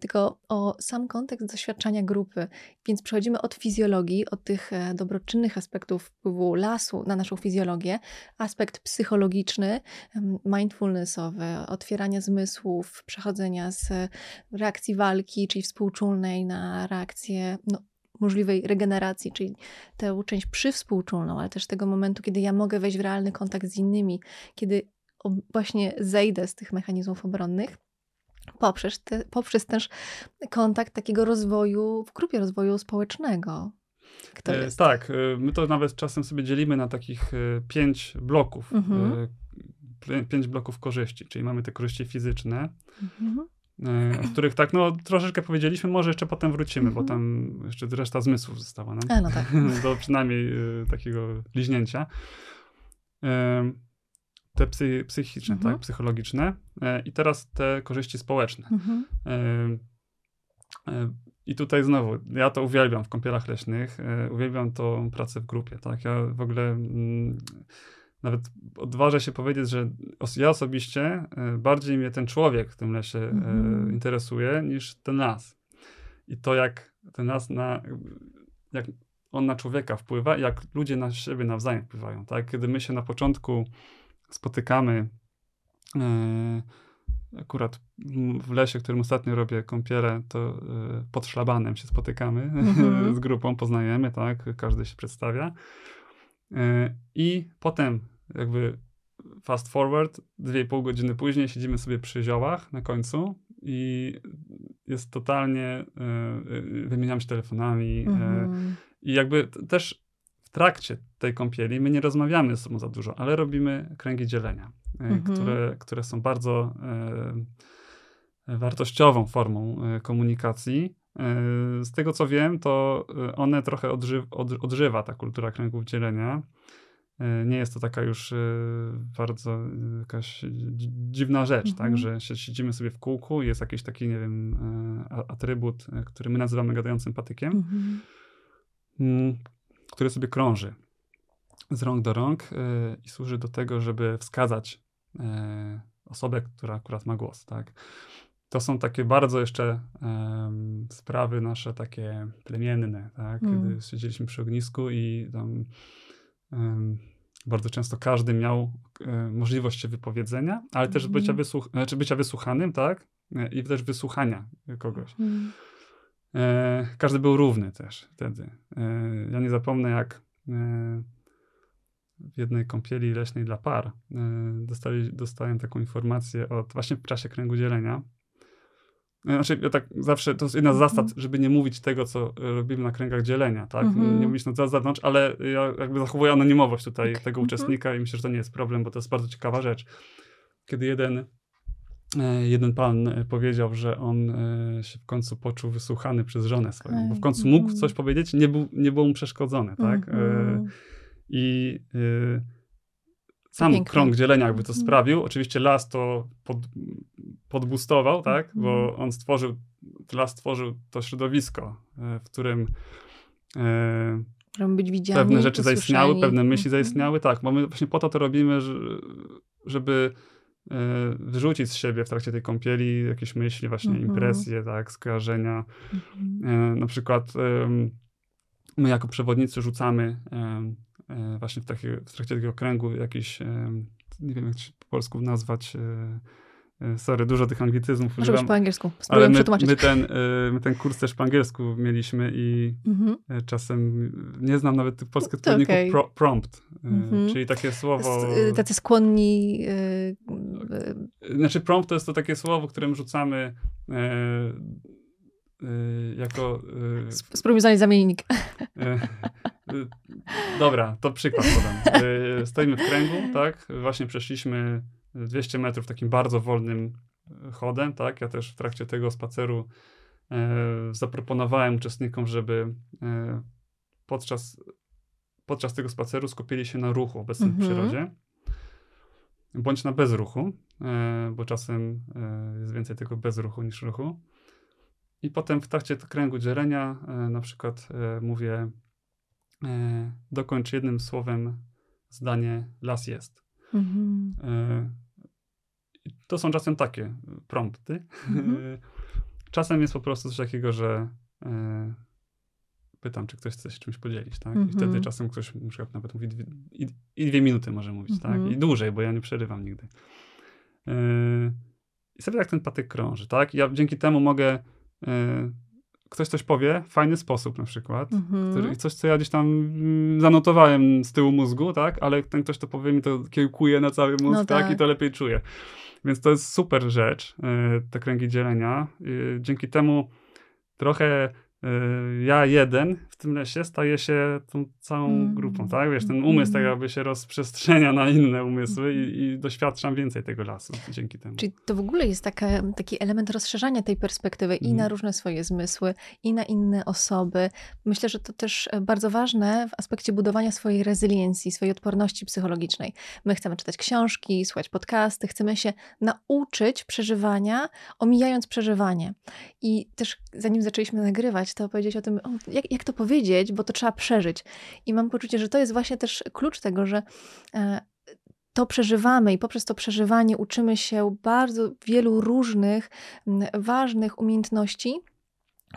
tylko o sam kontekst doświadczania grupy. Więc przechodzimy od fizjologii, od tych e, dobroczynnych aspektów wpływu lasu na naszą fizjologię, aspekt psychologiczny, mindfulnessowy, otwierania zmysłów, przechodzenia z reakcji walki, czyli współczulnej na reakcję no, możliwej regeneracji, czyli tę część przywspółczulną, ale też tego momentu, kiedy ja mogę wejść w realny kontakt z innymi, kiedy właśnie zejdę z tych mechanizmów obronnych poprzez, te, poprzez też kontakt takiego rozwoju w grupie rozwoju społecznego. E, tak, e, my to nawet czasem sobie dzielimy na takich e, pięć bloków, mhm pięć bloków korzyści, czyli mamy te korzyści fizyczne, mhm. E, o których tak, no troszeczkę powiedzieliśmy, może jeszcze potem wrócimy, mhm. bo tam jeszcze reszta zmysłów została nam. A, no tak. [laughs] Do przynajmniej y, takiego liźnięcia. E, te psy, psychiczne, mhm. tak, psychologiczne e, i teraz te korzyści społeczne. Mhm. I tutaj znowu, ja to uwielbiam w kąpielach leśnych, uwielbiam tą pracę w grupie, tak, ja w ogóle... Mm, nawet odważę się powiedzieć, że ja osobiście e, bardziej mnie ten człowiek w tym lesie mm-hmm. interesuje niż ten las. I to, jak ten las na, jak on na człowieka wpływa jak ludzie na siebie nawzajem wpływają. Tak? Kiedy my się na początku spotykamy, e, akurat w lesie, w którym ostatnio robię kąpiele, to pod szlabanem się spotykamy mm-hmm. [laughs] z grupą, poznajemy, tak? Każdy się przedstawia. I potem jakby fast forward, dwie i pół godziny później siedzimy sobie przy ziołach na końcu i jest totalnie, y, wymieniamy się telefonami mhm. i jakby też w trakcie tej kąpieli my nie rozmawiamy ze sobą za dużo, ale robimy kręgi dzielenia, mhm. które, które są bardzo wartościową formą komunikacji. Z tego co wiem, to one trochę odży odżywa ta kultura kręgów dzielenia. E, nie jest to taka już bardzo jakaś dziwna rzecz, tak, mhm. tak, że siedzimy sobie w kółku i jest jakiś taki, nie wiem, atrybut, który my nazywamy gadającym patykiem, mhm. Mm, który sobie krąży z rąk do rąk i służy do tego, żeby wskazać osobę, która akurat ma głos, tak. To są takie bardzo jeszcze um, sprawy nasze takie plemienne, tak, mm. kiedy siedzieliśmy przy ognisku i tam um, bardzo często każdy miał e, możliwość się wypowiedzenia, ale też mm. bycia, wysłuch znaczy bycia wysłuchanym, tak? E, I też wysłuchania kogoś. Mm. E, każdy był równy też wtedy. E, ja nie zapomnę, jak e, w jednej kąpieli leśnej dla par e, dostali, dostałem taką informację od, właśnie w czasie kręgu dzielenia, znaczy, ja tak zawsze, to jest jedna z zasad, mhm. żeby nie mówić tego, co robimy na kręgach dzielenia, tak? Mm-hmm. Nie mówić na zewnątrz, ale ja jakby zachowuję anonimowość tutaj okay. tego mm-hmm. uczestnika i myślę, że to nie jest problem, bo to jest bardzo ciekawa rzecz. Kiedy jeden, e, jeden pan e, powiedział, że on e, się w końcu poczuł wysłuchany przez żonę swoją, bo w końcu mógł mhm. coś powiedzieć, nie, był, nie było mu przeszkodzony, tak? Mm-hmm. I sam krąg dzielenia jakby to mhm. sprawił. Oczywiście las to pod, podbustował, tak? Bo mhm. on stworzył, las stworzył to środowisko, e, w którym e, być widziani, pewne rzeczy zaistniały, pewne myśli mhm. zaistniały. Tak, bo my właśnie po to to robimy, żeby e, wyrzucić z siebie w trakcie tej kąpieli jakieś myśli, właśnie impresje, tak, skojarzenia. Na przykład my jako przewodnicy rzucamy E, właśnie w, takie, w trakcie takiego kręgu jakiś, e, nie wiem jak się po polsku nazwać, e, sorry, dużo tych anglicyzmów Może używam. po angielsku, spróbuję ale my, my, ten, my ten kurs też po angielsku mieliśmy i mhm. czasem nie znam nawet tych polskich odpowiedników okay. pro, prompt, mhm. czyli takie słowo... Tacy skłonni... Znaczy prompt to jest to takie słowo, którym rzucamy jako... Spróbuj znaleźć zamiennik. Dobra, to przykład podam. Y, stoimy w kręgu, tak? Właśnie przeszliśmy 200 metrów takim bardzo wolnym chodem, tak? Ja też w trakcie tego spaceru zaproponowałem uczestnikom, żeby podczas, podczas tego spaceru skupili się na ruchu obecnym mhm. w przyrodzie, bądź na bezruchu, bo czasem jest więcej tego bezruchu niż ruchu. I potem w trakcie kręgu dzielenia e, na przykład mówię e, dokończ jednym słowem zdanie las jest. Mhm. E, to są czasem takie prompty. Mhm. [laughs] czasem jest po prostu coś takiego, że e, pytam, czy ktoś chce się czymś podzielić, tak? I wtedy mhm. czasem ktoś na przykład nawet mówi dwie, i, i, dwie minuty może mówić, tak? I dłużej, bo ja nie przerywam nigdy. E, I sobie tak ten patyk krąży, tak? Ja dzięki temu mogę e, ktoś coś powie w fajny sposób na przykład, mm-hmm. który, coś, co ja gdzieś tam mm, zanotowałem z tyłu mózgu, tak, ale ten ktoś to powie mi, to kiełkuje na cały mózg, no tak. tak. i to lepiej czuje. Więc to jest super rzecz, y, te kręgi dzielenia. Y, dzięki temu trochę Y, ja jeden w tym lesie staje się tą całą mm. grupą, tak? Wiesz, ten umysł tak jakby się rozprzestrzenia na inne umysły i, i, doświadczam więcej tego lasu dzięki temu. Czyli to w ogóle jest taka, taki element rozszerzania tej perspektywy i na mm. różne swoje zmysły, i na inne osoby. Myślę, że to też bardzo ważne w aspekcie budowania swojej rezyliencji, swojej odporności psychologicznej. My chcemy czytać książki, słuchać podcasty, chcemy się nauczyć przeżywania, omijając przeżywanie. I też zanim zaczęliśmy nagrywać, to powiedzieć o tym, jak, jak to powiedzieć, bo to trzeba przeżyć. I mam poczucie, że to jest właśnie też klucz tego, że e, to przeżywamy i poprzez to przeżywanie uczymy się bardzo wielu różnych ważnych umiejętności,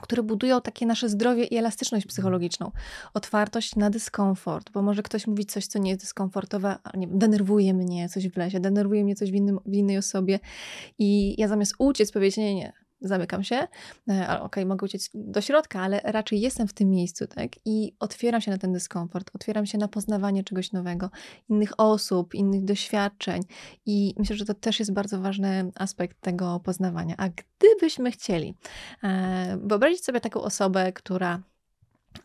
które budują takie nasze zdrowie i elastyczność psychologiczną. Otwartość na dyskomfort, bo może ktoś mówić coś, co nie jest dyskomfortowe, nie, denerwuje mnie coś w lesie, denerwuje mnie coś w, innym, w innej osobie i ja zamiast uciec powiedzieć, nie, nie, zamykam się, e, okej, okay, mogę uciec do środka, ale raczej jestem w tym miejscu, tak? I otwieram się na ten dyskomfort, otwieram się na poznawanie czegoś nowego, innych osób, innych doświadczeń i myślę, że to też jest bardzo ważny aspekt tego poznawania. A gdybyśmy chcieli e, wyobrazić sobie taką osobę, która,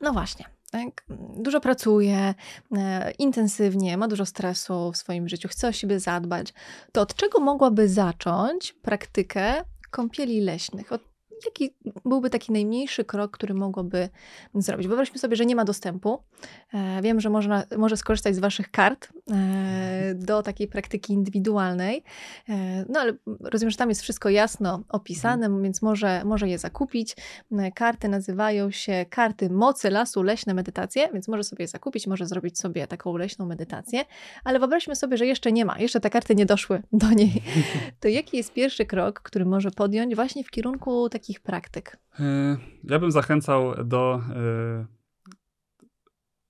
no właśnie, tak? Dużo pracuje, e, intensywnie, ma dużo stresu w swoim życiu, chce o siebie zadbać, to od czego mogłaby zacząć praktykę kąpieli leśnych? Od jaki byłby taki najmniejszy krok, który mogłoby zrobić? Wyobraźmy sobie, że nie ma dostępu. E, wiem, że można, może skorzystać z Waszych kart do takiej praktyki indywidualnej, e, no ale rozumiem, że tam jest wszystko jasno opisane, mhm. więc może, może je zakupić. Karty nazywają się karty mocy lasu, leśne medytacje, więc może sobie je zakupić, może zrobić sobie taką leśną medytację, ale wyobraźmy sobie, że jeszcze nie ma, jeszcze te karty nie doszły do niej. [laughs] To jaki jest pierwszy krok, który może podjąć właśnie w kierunku takich praktyk? E, ja bym zachęcał do, e,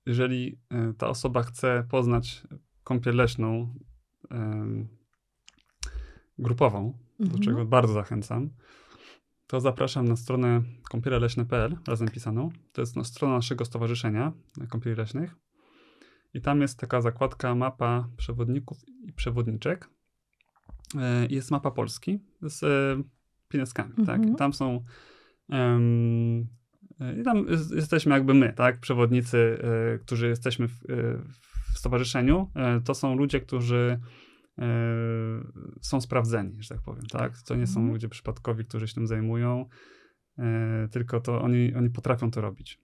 jeżeli e, ta osoba chce poznać kąpiel leśną grupową, mhm. do czego bardzo zachęcam, to zapraszam na stronę kąpieleleśne.pl, razem pisaną. To jest no, strona naszego stowarzyszenia kąpieli leśnych. I tam jest taka zakładka mapa przewodników i przewodniczek. Jest mapa Polski z pineskami, tak? mhm. tak? Tam są um, i tam jesteśmy jakby my, tak? Przewodnicy, y, którzy jesteśmy w, y, w stowarzyszeniu, y, to są ludzie, którzy są sprawdzeni, że tak powiem, tak? To nie są mhm. ludzie przypadkowi, którzy się tym zajmują, tylko to oni, oni potrafią to robić.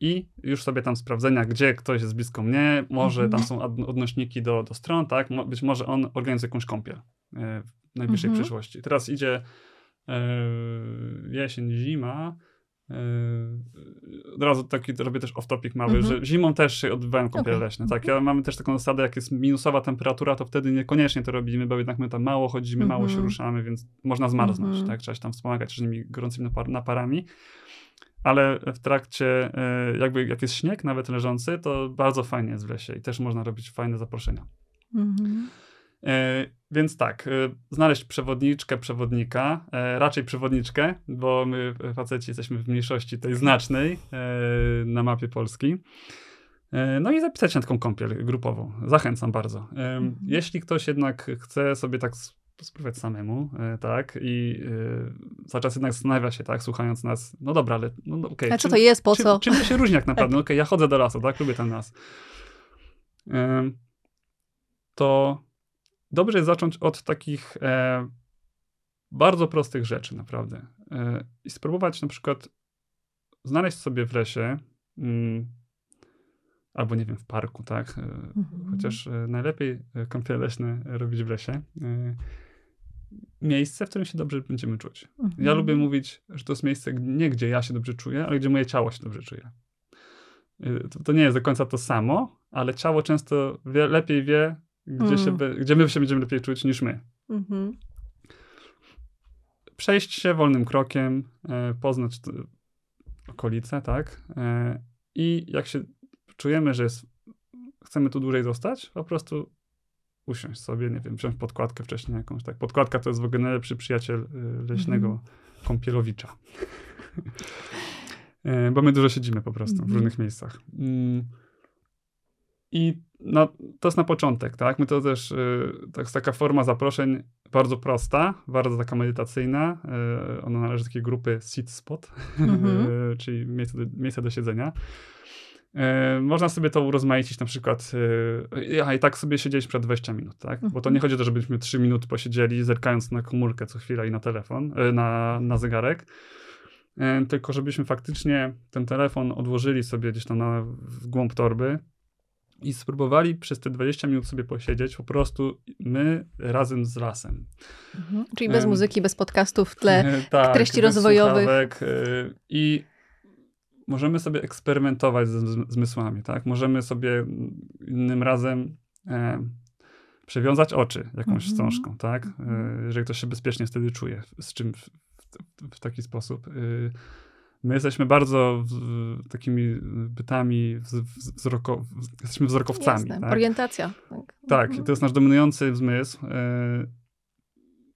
I już sobie tam sprawdzenia, gdzie ktoś jest blisko mnie, może tam mhm. są odnośniki do, do stron, tak? Być może on organizuje jakąś kąpiel w najbliższej mhm. przyszłości. Teraz idzie E, jesień, zima. E, od razu taki robię też off-topic mały, mhm. że zimą też się odbywają kąpiele okay. leśne. Tak, ja mamy też taką zasadę, jak jest minusowa temperatura, to wtedy niekoniecznie to robimy, bo jednak my tam mało chodzimy, mało się mhm. ruszamy, więc można zmarznąć, mhm. tak? Trzeba się tam wspomagać różnymi gorącymi napar naparami. Ale w trakcie, e, jakby jak jest śnieg nawet leżący, to bardzo fajnie jest w lesie i też można robić fajne zaproszenia. Mhm. E, więc tak, e, znaleźć przewodniczkę, przewodnika, e, raczej przewodniczkę, bo my faceci jesteśmy w mniejszości tej znacznej na mapie Polski. No i zapisać na taką kąpiel grupową. Zachęcam bardzo. Mhm. Jeśli ktoś jednak chce sobie tak spróbować samemu, tak, i cały czas jednak zastanawia się, tak, słuchając nas, no dobra, ale no, no okej. Okay, A co czym, to jest, po czym, co? Czym to się różni tak naprawdę? [laughs] No okej, okay, ja chodzę do lasu, tak, lubię ten las. To dobrze jest zacząć od takich e, bardzo prostych rzeczy, naprawdę. E, I spróbować na przykład znaleźć sobie w lesie, mm, albo nie wiem, w parku, tak? E, mhm. Chociaż e, najlepiej e, kąpiele leśne robić w lesie. E, miejsce, w którym się dobrze będziemy czuć. Mhm. Ja lubię mówić, że to jest miejsce nie gdzie ja się dobrze czuję, ale gdzie moje ciało się dobrze czuje. To, to nie jest do końca to samo, ale ciało często wie, lepiej wie, gdzie, się, mm. gdzie my się będziemy lepiej czuć niż my. Mhm. Przejść się wolnym krokiem, e, poznać okolice, tak? E, I jak się czujemy, że jest, chcemy tu dłużej zostać, po prostu usiąść sobie, nie wiem, wziąć podkładkę wcześniej jakąś, tak? Podkładka to jest w ogóle najlepszy przyjaciel e, leśnego mm. kąpielowicza. [laughs] e, bo my dużo siedzimy po prostu mm. w mhm. różnych miejscach. Mm. I no, to jest na początek, tak? My to też, y, to jest taka forma zaproszeń bardzo prosta, bardzo taka medytacyjna. Y, ona należy do takiej grupy sit spot, mm-hmm. [laughs] czyli miejsce do, miejsce do siedzenia. Można sobie to urozmaicić na przykład, a i tak sobie siedzieć przed 20 minut, tak? Bo to mhm. nie chodzi o to, żebyśmy 3 minuty posiedzieli, zerkając na komórkę co chwila i na telefon, na, na zegarek, tylko żebyśmy faktycznie ten telefon odłożyli sobie gdzieś tam na, w głąb torby, i spróbowali przez te 20 minut sobie posiedzieć po prostu my razem z lasem. Mhm. Czyli bez muzyki, bez podcastów w tle, [laughs] tak, treści rozwojowych. Słuchawek, y, I możemy sobie eksperymentować ze zmysłami, tak? Możemy sobie innym razem e, przewiązać oczy jakąś mhm. wstążką, tak? E, jeżeli ktoś się bezpiecznie wtedy czuje, z czym w, w, w taki sposób. Y, My jesteśmy bardzo w, takimi bytami wzroko, jesteśmy wzrokowcami. Tak? Orientacja. Tak, tak to jest nasz dominujący zmysł. E,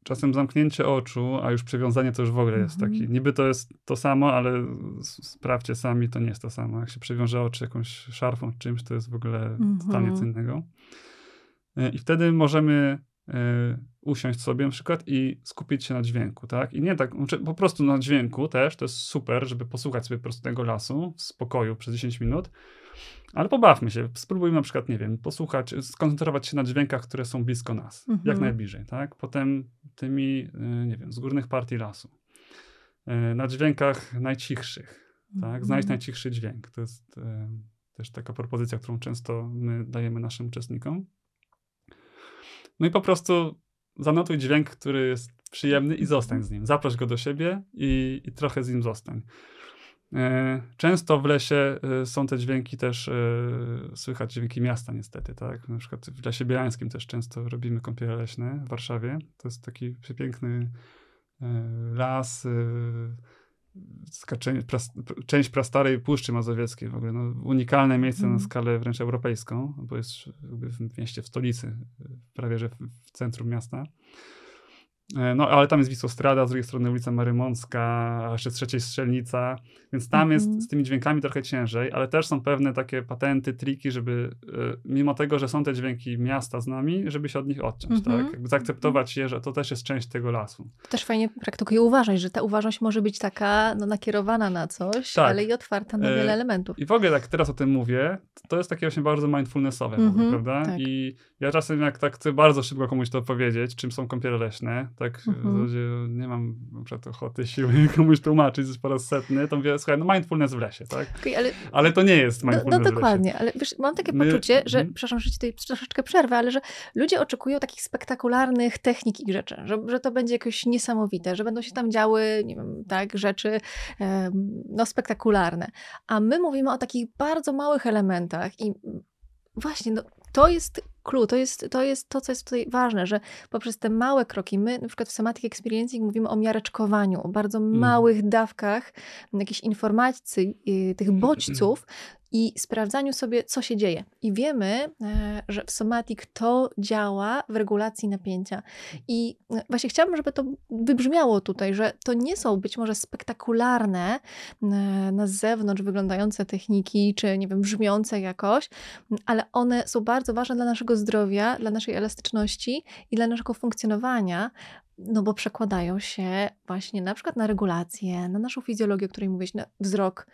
czasem zamknięcie oczu, a już przywiązanie to już w ogóle jest Mhm. taki. Niby to jest to samo, ale sprawdźcie sami, to nie jest to samo. Jak się przywiąże oczy jakąś szarfą, czymś, to jest w ogóle totalnie Mhm. co innego. E, I wtedy możemy usiąść sobie na przykład i skupić się na dźwięku, tak? I nie tak, znaczy po prostu na dźwięku też, to jest super, żeby posłuchać sobie po prostu tego lasu w spokoju przez 10 minut, ale pobawmy się, spróbujmy na przykład, nie wiem, posłuchać, skoncentrować się na dźwiękach, które są blisko nas, Mhm. jak najbliżej, tak? Potem tymi, y, nie wiem, z górnych partii lasu, Y, na dźwiękach najcichszych, tak? Znajdź Mhm. najcichszy dźwięk. To jest y, też taka propozycja, którą często my dajemy naszym uczestnikom. No i po prostu zanotuj dźwięk, który jest przyjemny i zostań z nim. Zaproś go do siebie i, i trochę z nim zostań. E, Często w lesie e, są te dźwięki też, e, słychać dźwięki miasta niestety, tak? Na przykład w Lesie Bielańskim też często robimy kąpiele leśne w Warszawie. To jest taki przepiękny las, skaczenie, pras, część prastarej Puszczy Mazowieckiej w ogóle. No, unikalne miejsce na Mhm. skalę wręcz europejską, bo jest w mieście, w stolicy, prawie że w centrum miasta. E, No, ale tam jest Wisłostrada, z drugiej strony ulica Marymącka, a jeszcze z trzeciej Strzelnica, więc tam Mhm. jest z tymi dźwiękami trochę ciężej, ale też są pewne takie patenty, triki, żeby e, mimo tego, że są te dźwięki miasta z nami, żeby się od nich odciąć, Mhm. tak? Jakby zaakceptować je, że to też jest część tego lasu. Też fajnie praktykuje uważność, że ta uważność może być taka no, nakierowana na coś, Tak. ale i otwarta na E, wiele elementów. I w ogóle jak teraz o tym mówię, to- to jest takie właśnie bardzo mindfulnessowe, w ogóle, Mhm, prawda? tak. I ja czasem jak tak chcę bardzo szybko komuś to powiedzieć, czym są kąpiele leśne, tak Mhm. nie mam przykład ochoty, siły [laughs] komuś tłumaczyć, po raz setny, to mówię, słuchaj, no mindfulness w lesie, tak? Okej, ale Ale to nie jest No, mindfulness no lesie. dokładnie, ale wiesz, mam takie My- poczucie, że, Mhm. przepraszam, że ci tutaj troszeczkę przerwę, ale że ludzie oczekują takich spektakularnych technik i rzeczy, że, że to będzie jakoś niesamowite, że będą się tam działy, nie wiem, tak, rzeczy no spektakularne. A my mówimy o takich bardzo małych elementach i właśnie, no, to jest clue, to jest, to jest to, co jest tutaj ważne, że poprzez te małe kroki, my na przykład w Somatic Experiencing mówimy o miareczkowaniu, o bardzo Mhm. małych dawkach jakichś informacji, y, tych bodźców i sprawdzaniu sobie, co się dzieje. I wiemy, e, że w Somatic to działa w regulacji napięcia. I e, właśnie chciałabym, żeby to wybrzmiało tutaj, że to nie są być może spektakularne e, na zewnątrz wyglądające techniki, czy nie wiem, brzmiące jakoś, ale one są bardzo ważne dla naszego zdrowia, dla naszej elastyczności i dla naszego funkcjonowania, no bo przekładają się właśnie na przykład na regulację, na naszą fizjologię, o której mówiłeś, na wzrok.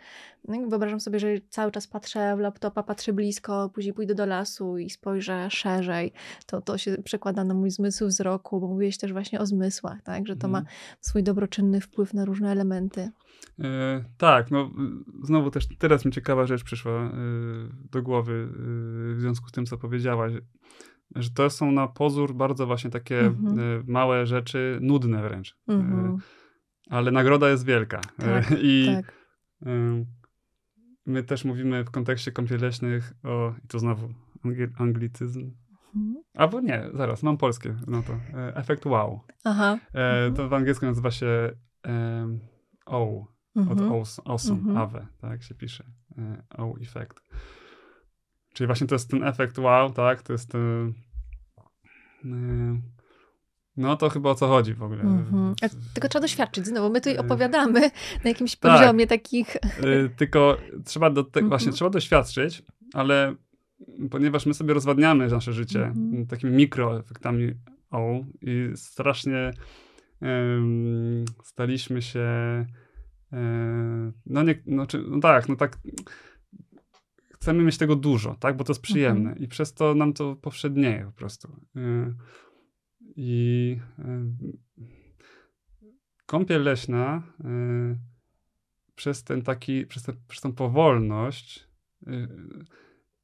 No wyobrażam sobie, że cały czas patrzę w laptopa, patrzę blisko, później pójdę do lasu i spojrzę szerzej, to to się przekłada na mój zmysł wzroku, bo mówiłeś też właśnie o zmysłach, tak, że to ma Mhm. swój dobroczynny wpływ na różne elementy. E, tak, no znowu też teraz mi ciekawa rzecz przyszła y, do głowy y, w związku z tym, co powiedziałaś, że to są na pozór bardzo właśnie takie Mhm. y, małe rzeczy, nudne wręcz, Mhm. y, ale nagroda jest wielka. Tak, Y, [laughs] I tak. my też mówimy w kontekście kąpiel leśnych o, i to znowu angli- anglicyzm, Mhm. albo nie, zaraz, mam polskie, no to, e, efekt wow. Aha. E, Mhm. To w angielsku nazywa się em, O, od Mhm. awes- awesome, Mhm. ave, tak się pisze. E, O effect. Czyli właśnie to jest ten efekt wow, tak? To jest ten... e, No to chyba o co chodzi w ogóle. Mhm. Tylko trzeba doświadczyć znowu. My tutaj E, opowiadamy na jakimś tak. poziomie takich. E, Tylko trzeba do te, Mhm. właśnie trzeba doświadczyć, ale ponieważ my sobie rozwadniamy nasze życie Mhm. takimi mikroefektami O i strasznie em, staliśmy się e, no nie, no, czy, no tak, no tak chcemy mieć tego dużo, tak, bo to jest przyjemne Mhm. i przez to nam to powszednieje po prostu. E, I e, kąpiel leśna e, przez ten taki, przez, te, przez tą powolność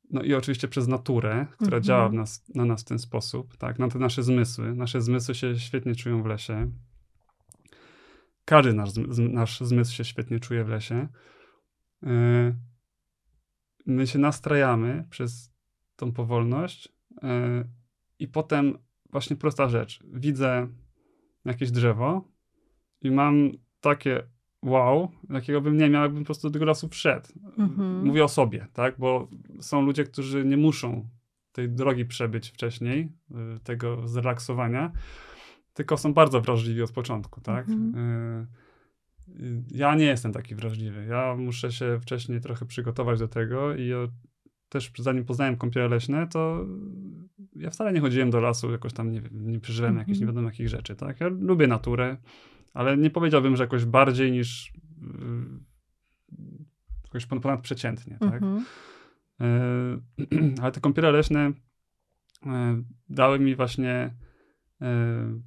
no i oczywiście przez naturę, która Mhm. działa w nas, na nas w ten sposób, tak, na te nasze zmysły. Nasze zmysły się świetnie czują w lesie. Każdy nasz, nasz zmysł się świetnie czuje w lesie. E, My się nastrajamy przez tą powolność e, i potem właśnie prosta rzecz. Widzę jakieś drzewo i mam takie wow, jakiego bym nie miał, jakbym po prostu do tego lasu wszedł. Mhm. Mówię o sobie, tak? Bo są ludzie, którzy nie muszą tej drogi przebyć wcześniej, y, tego zrelaksowania. tylko są bardzo wrażliwi od początku, tak? Mhm. Y, Ja nie jestem taki wrażliwy. Ja muszę się wcześniej trochę przygotować do tego i też zanim poznałem kąpiele leśne, to ja wcale nie chodziłem do lasu, jakoś tam nie, nie przeżyłem Mhm. jakichś nie wiadomo jakich rzeczy, tak? Ja lubię naturę, ale nie powiedziałbym, że jakoś bardziej niż yy, jakoś pon- ponadprzeciętnie, tak? Mhm. E, [clears throat] ale te kąpiele leśne e, dały mi właśnie e,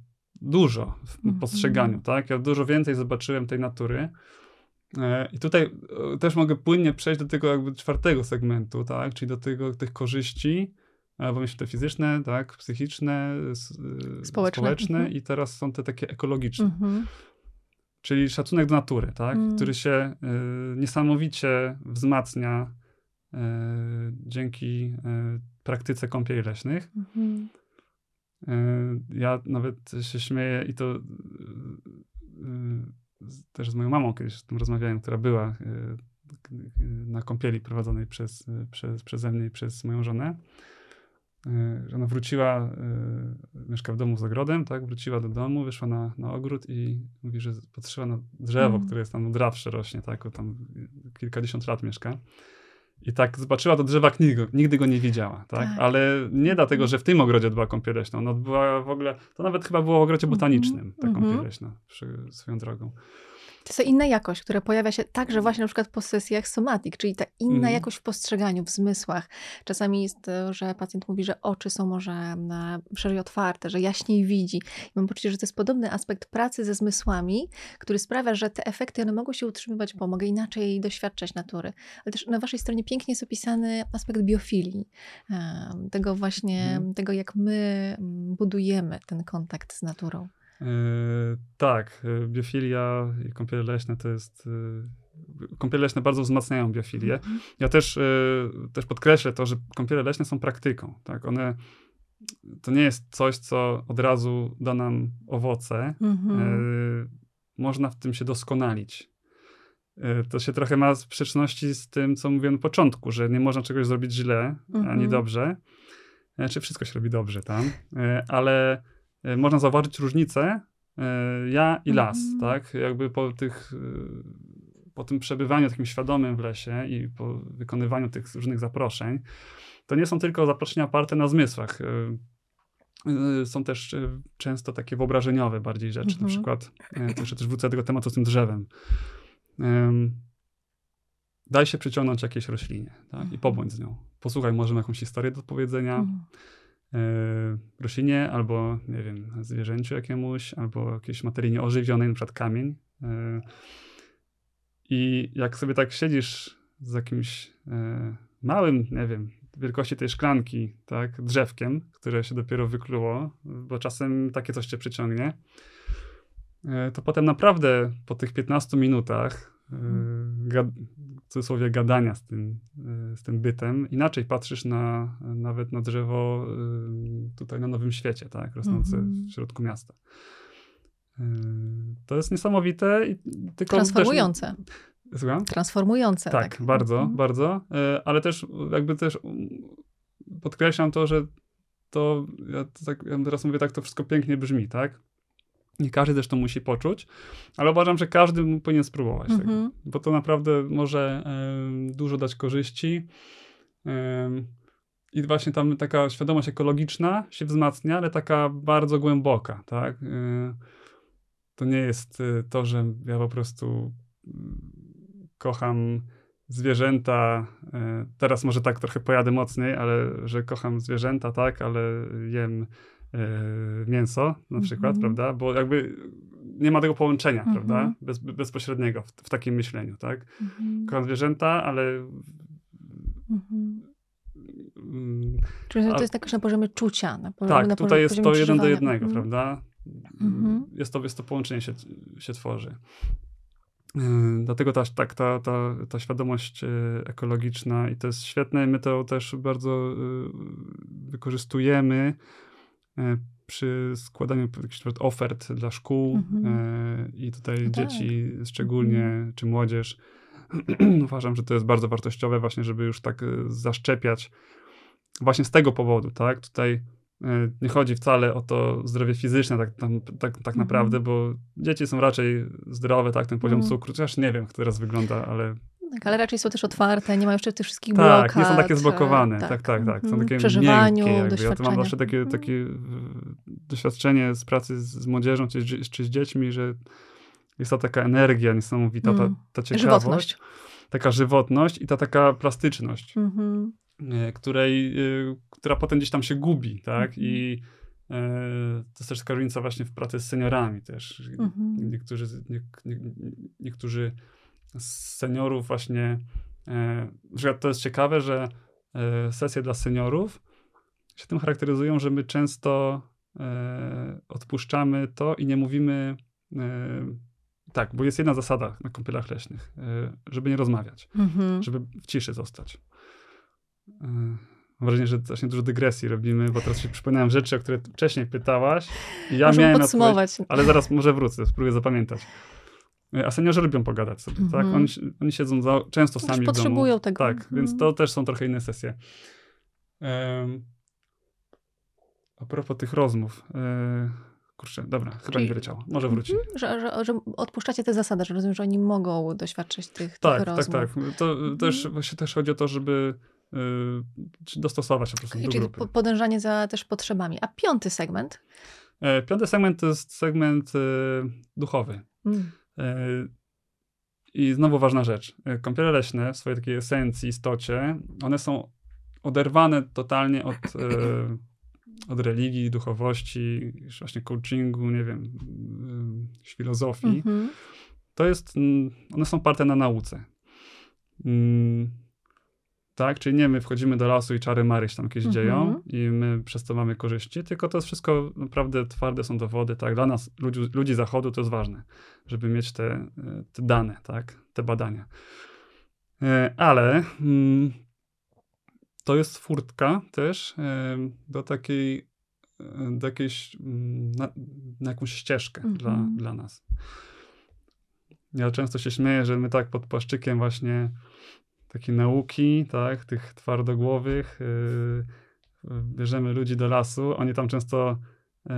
dużo w Mhm. postrzeganiu, tak? Ja dużo więcej zobaczyłem tej natury. E, I tutaj e, też mogę płynnie przejść do tego jakby czwartego segmentu, tak? Czyli do tego, tych korzyści, e, bo myślę te fizyczne, tak? Psychiczne, s- e, Społeczne. Mhm. i teraz są te takie ekologiczne. Mhm. Czyli szacunek do natury, tak? Mm. który się y, niesamowicie wzmacnia y, dzięki y, praktyce kąpieli leśnych. Mhm. Y, ja nawet się śmieję i to y, y, z- też z moją mamą kiedyś o tym rozmawiałem, która była na kąpieli prowadzonej przez, przez, przeze mnie i przez moją żonę. Ona wróciła, mieszka w domu z ogrodem, tak? Wróciła do domu, wyszła na, na ogród i mówi, że patrzyła na drzewo, Mm. które jest tam drawsze rośnie, tak? O tam kilkadziesiąt lat mieszka. I tak zobaczyła do drzewa, nigdy go, nigdy go nie widziała, tak? Tak. Ale nie dlatego, że w tym ogrodzie była kąpiel leśna. Ona była w ogóle, to nawet chyba było w ogrodzie Mhm. botanicznym, ta Mhm. kąpiel leśna, przy, swoją drogą. To jest to inna jakość, która pojawia się także właśnie na przykład po sesjach somatik, czyli ta inna Mhm. jakość w postrzeganiu, w zmysłach. Czasami jest, e, że pacjent mówi, że oczy są może e, szerzej otwarte, że jaśniej widzi. I mam poczucie, że to jest podobny aspekt pracy ze zmysłami, który sprawia, że te efekty one mogą się utrzymywać, bo mogę inaczej doświadczać natury. Ale też na waszej stronie pięknie jest opisany aspekt biofilii. Tego właśnie, Mhm. tego jak my mm, budujemy ten kontakt z naturą. Tak, yy, biofilia i kąpiele leśne to jest. Yy, kąpiele leśne bardzo wzmacniają biofilię. Mhm. Ja też, yy, też podkreślę to, że kąpiele leśne są praktyką. Tak? One, to nie jest coś, co od razu da nam owoce. Mhm. Można w tym się doskonalić. To się trochę ma sprzeczności z tym, co mówiłem na początku, że nie można czegoś zrobić źle Mhm. ani dobrze. Znaczy wszystko się robi dobrze tam, ale można zauważyć różnicę yy, ja i las, Mhm. tak? Jakby po tych, yy, po tym przebywaniu takim świadomym w lesie i po wykonywaniu tych różnych zaproszeń, to nie są tylko zaproszenia oparte na zmysłach. Są też często takie wyobrażeniowe bardziej rzeczy. Na Mhm. przykład, jeszcze też wrócę do tego tematu z tym drzewem. Daj się przyciągnąć jakiejś roślinie tak? i Mhm. pobądź z nią. Posłuchaj, może jakąś historię do powiedzenia Mhm. yy, roślinie, albo nie wiem, zwierzęciu jakiemuś, albo jakiejś materii nieożywionej, na przykład kamień. Yy, I jak sobie tak siedzisz z jakimś yy, małym, nie wiem, wielkości tej szklanki, tak, drzewkiem, które się dopiero wykluło, bo czasem takie coś cię przyciągnie, to potem naprawdę po tych 15 minutach w cudzysłowie gadania z tym, yy, z tym bytem, inaczej patrzysz na, nawet na drzewo yy, tutaj na Nowym Świecie, tak, rosnące Mhm. w środku miasta. Yy, To jest niesamowite i tylko Transformujące. Też, słucham? Transformujące. Tak, Tak, bardzo, Mhm. bardzo. E, Ale też jakby też podkreślam to, że to, ja to tak, ja teraz mówię tak, to wszystko pięknie brzmi, tak? Nie każdy też to musi poczuć, ale uważam, że każdy powinien spróbować tego, Mhm. bo to naprawdę może em, dużo dać korzyści. Em, I właśnie tam taka świadomość ekologiczna się wzmacnia, ale taka bardzo głęboka, tak? E, To nie jest e, to, że ja po prostu mm, kocham zwierzęta. e, Teraz może tak trochę pojadę mocniej, ale że kocham zwierzęta, tak, ale jem mięso na przykład, Mhm. prawda? Bo jakby nie ma tego połączenia, Mhm. prawda? Bez, bezpośredniego w, w takim myśleniu, tak? Mhm. Kocham zwierzęta, ale Mhm. mm, Czyli to jest jakoś na poziomie czucia. Na poziomie, tak, na tutaj jest to jeden do jednego, Mhm. prawda? Mhm. Jest, to, jest to połączenie się, się tworzy. Yy, Dlatego ta, tak, ta, ta, ta świadomość yy, ekologiczna i to jest świetne. My to też bardzo wykorzystujemy przy składaniu ofert dla szkół Mhm. yy, i tutaj No tak. dzieci szczególnie, Mhm. czy młodzież. [clears throat] Uważam, że to jest bardzo wartościowe właśnie, żeby już tak yy, zaszczepiać właśnie z tego powodu, tak? Tutaj E, nie chodzi wcale o to zdrowie fizyczne tak, tak, tak mhm. naprawdę, bo dzieci są raczej zdrowe, tak, ten poziom mhm. cukru, chociaż nie wiem, jak teraz wygląda, ale... Tak, ale raczej są też otwarte, nie mają jeszcze tych wszystkich tak, blokad. Tak, nie są takie zblokowane, tak, tak, tak. tak. Są takie Przeżywaniu, miękkie. Ja to mam zawsze takie, takie doświadczenie z pracy z, z młodzieżą czy, czy, z dziećmi, że jest ta taka energia niesamowita, ta, mm. ta ciekawość. Żywotność. Taka żywotność i ta taka plastyczność. Mhm. E, której, e, która potem gdzieś tam się gubi, tak? Mhm. I e, to jest też taka różnica właśnie w pracy z seniorami też. Mhm. Niektórzy, nie, nie, niektórzy z seniorów właśnie, przykład to jest ciekawe, że sesje dla seniorów się tym charakteryzują, że my często odpuszczamy to i nie mówimy tak, bo jest jedna zasada na kąpielach leśnych, żeby nie rozmawiać, mhm. żeby w ciszy zostać. Mam wrażenie, że właśnie dużo dygresji robimy, bo teraz się przypomniałem rzeczy, o które wcześniej pytałaś. I ja Możemy miałem podsumować. ale zaraz może wrócę, spróbuję zapamiętać. A seniorzy lubią pogadać sobie, mm -hmm. tak? Mhm. Oni, oni siedzą za, często sami w domu. potrzebują tego. Tak, mm -hmm. więc to też są trochę inne sesje. Um, a propos tych rozmów. E, kurczę, dobra, chyba nie wyleciało. Może wróci. Mm, że, że, że, odpuszczacie te zasady, że rozumiem, że oni mogą doświadczyć tych, tak, tych rozmów. Tak, tak, tak. To -hmm. też, właśnie też chodzi o to, żeby czy dostosować się po prostu do Czyli grupy. podążanie za też potrzebami. A piąty segment? E, piąty segment to jest segment e, duchowy. Mm. E, I znowu ważna rzecz. Kąpiele leśne w swojej takiej esencji, istocie, one są oderwane totalnie od, od religii, duchowości, właśnie coachingu, nie wiem, filozofii. Mm -hmm. To jest, mm, one są parte na nauce. Tak? Czyli nie my wchodzimy do lasu i czary mary się tam jakieś mhm. dzieją i my przez to mamy korzyści, tylko to jest wszystko naprawdę twarde są dowody, tak? Dla nas, ludzi, ludzi zachodu, to jest ważne, żeby mieć te, te dane, tak? Te badania. E, ale mm, to jest furtka też e, do takiej, e, do jakiejś, mm, na, na jakąś ścieżkę mhm. dla, dla nas. Ja często się śmieję, że my tak pod płaszczykiem właśnie takiej nauki, tak, tych twardogłowych. Yy, bierzemy ludzi do lasu, oni tam często yy,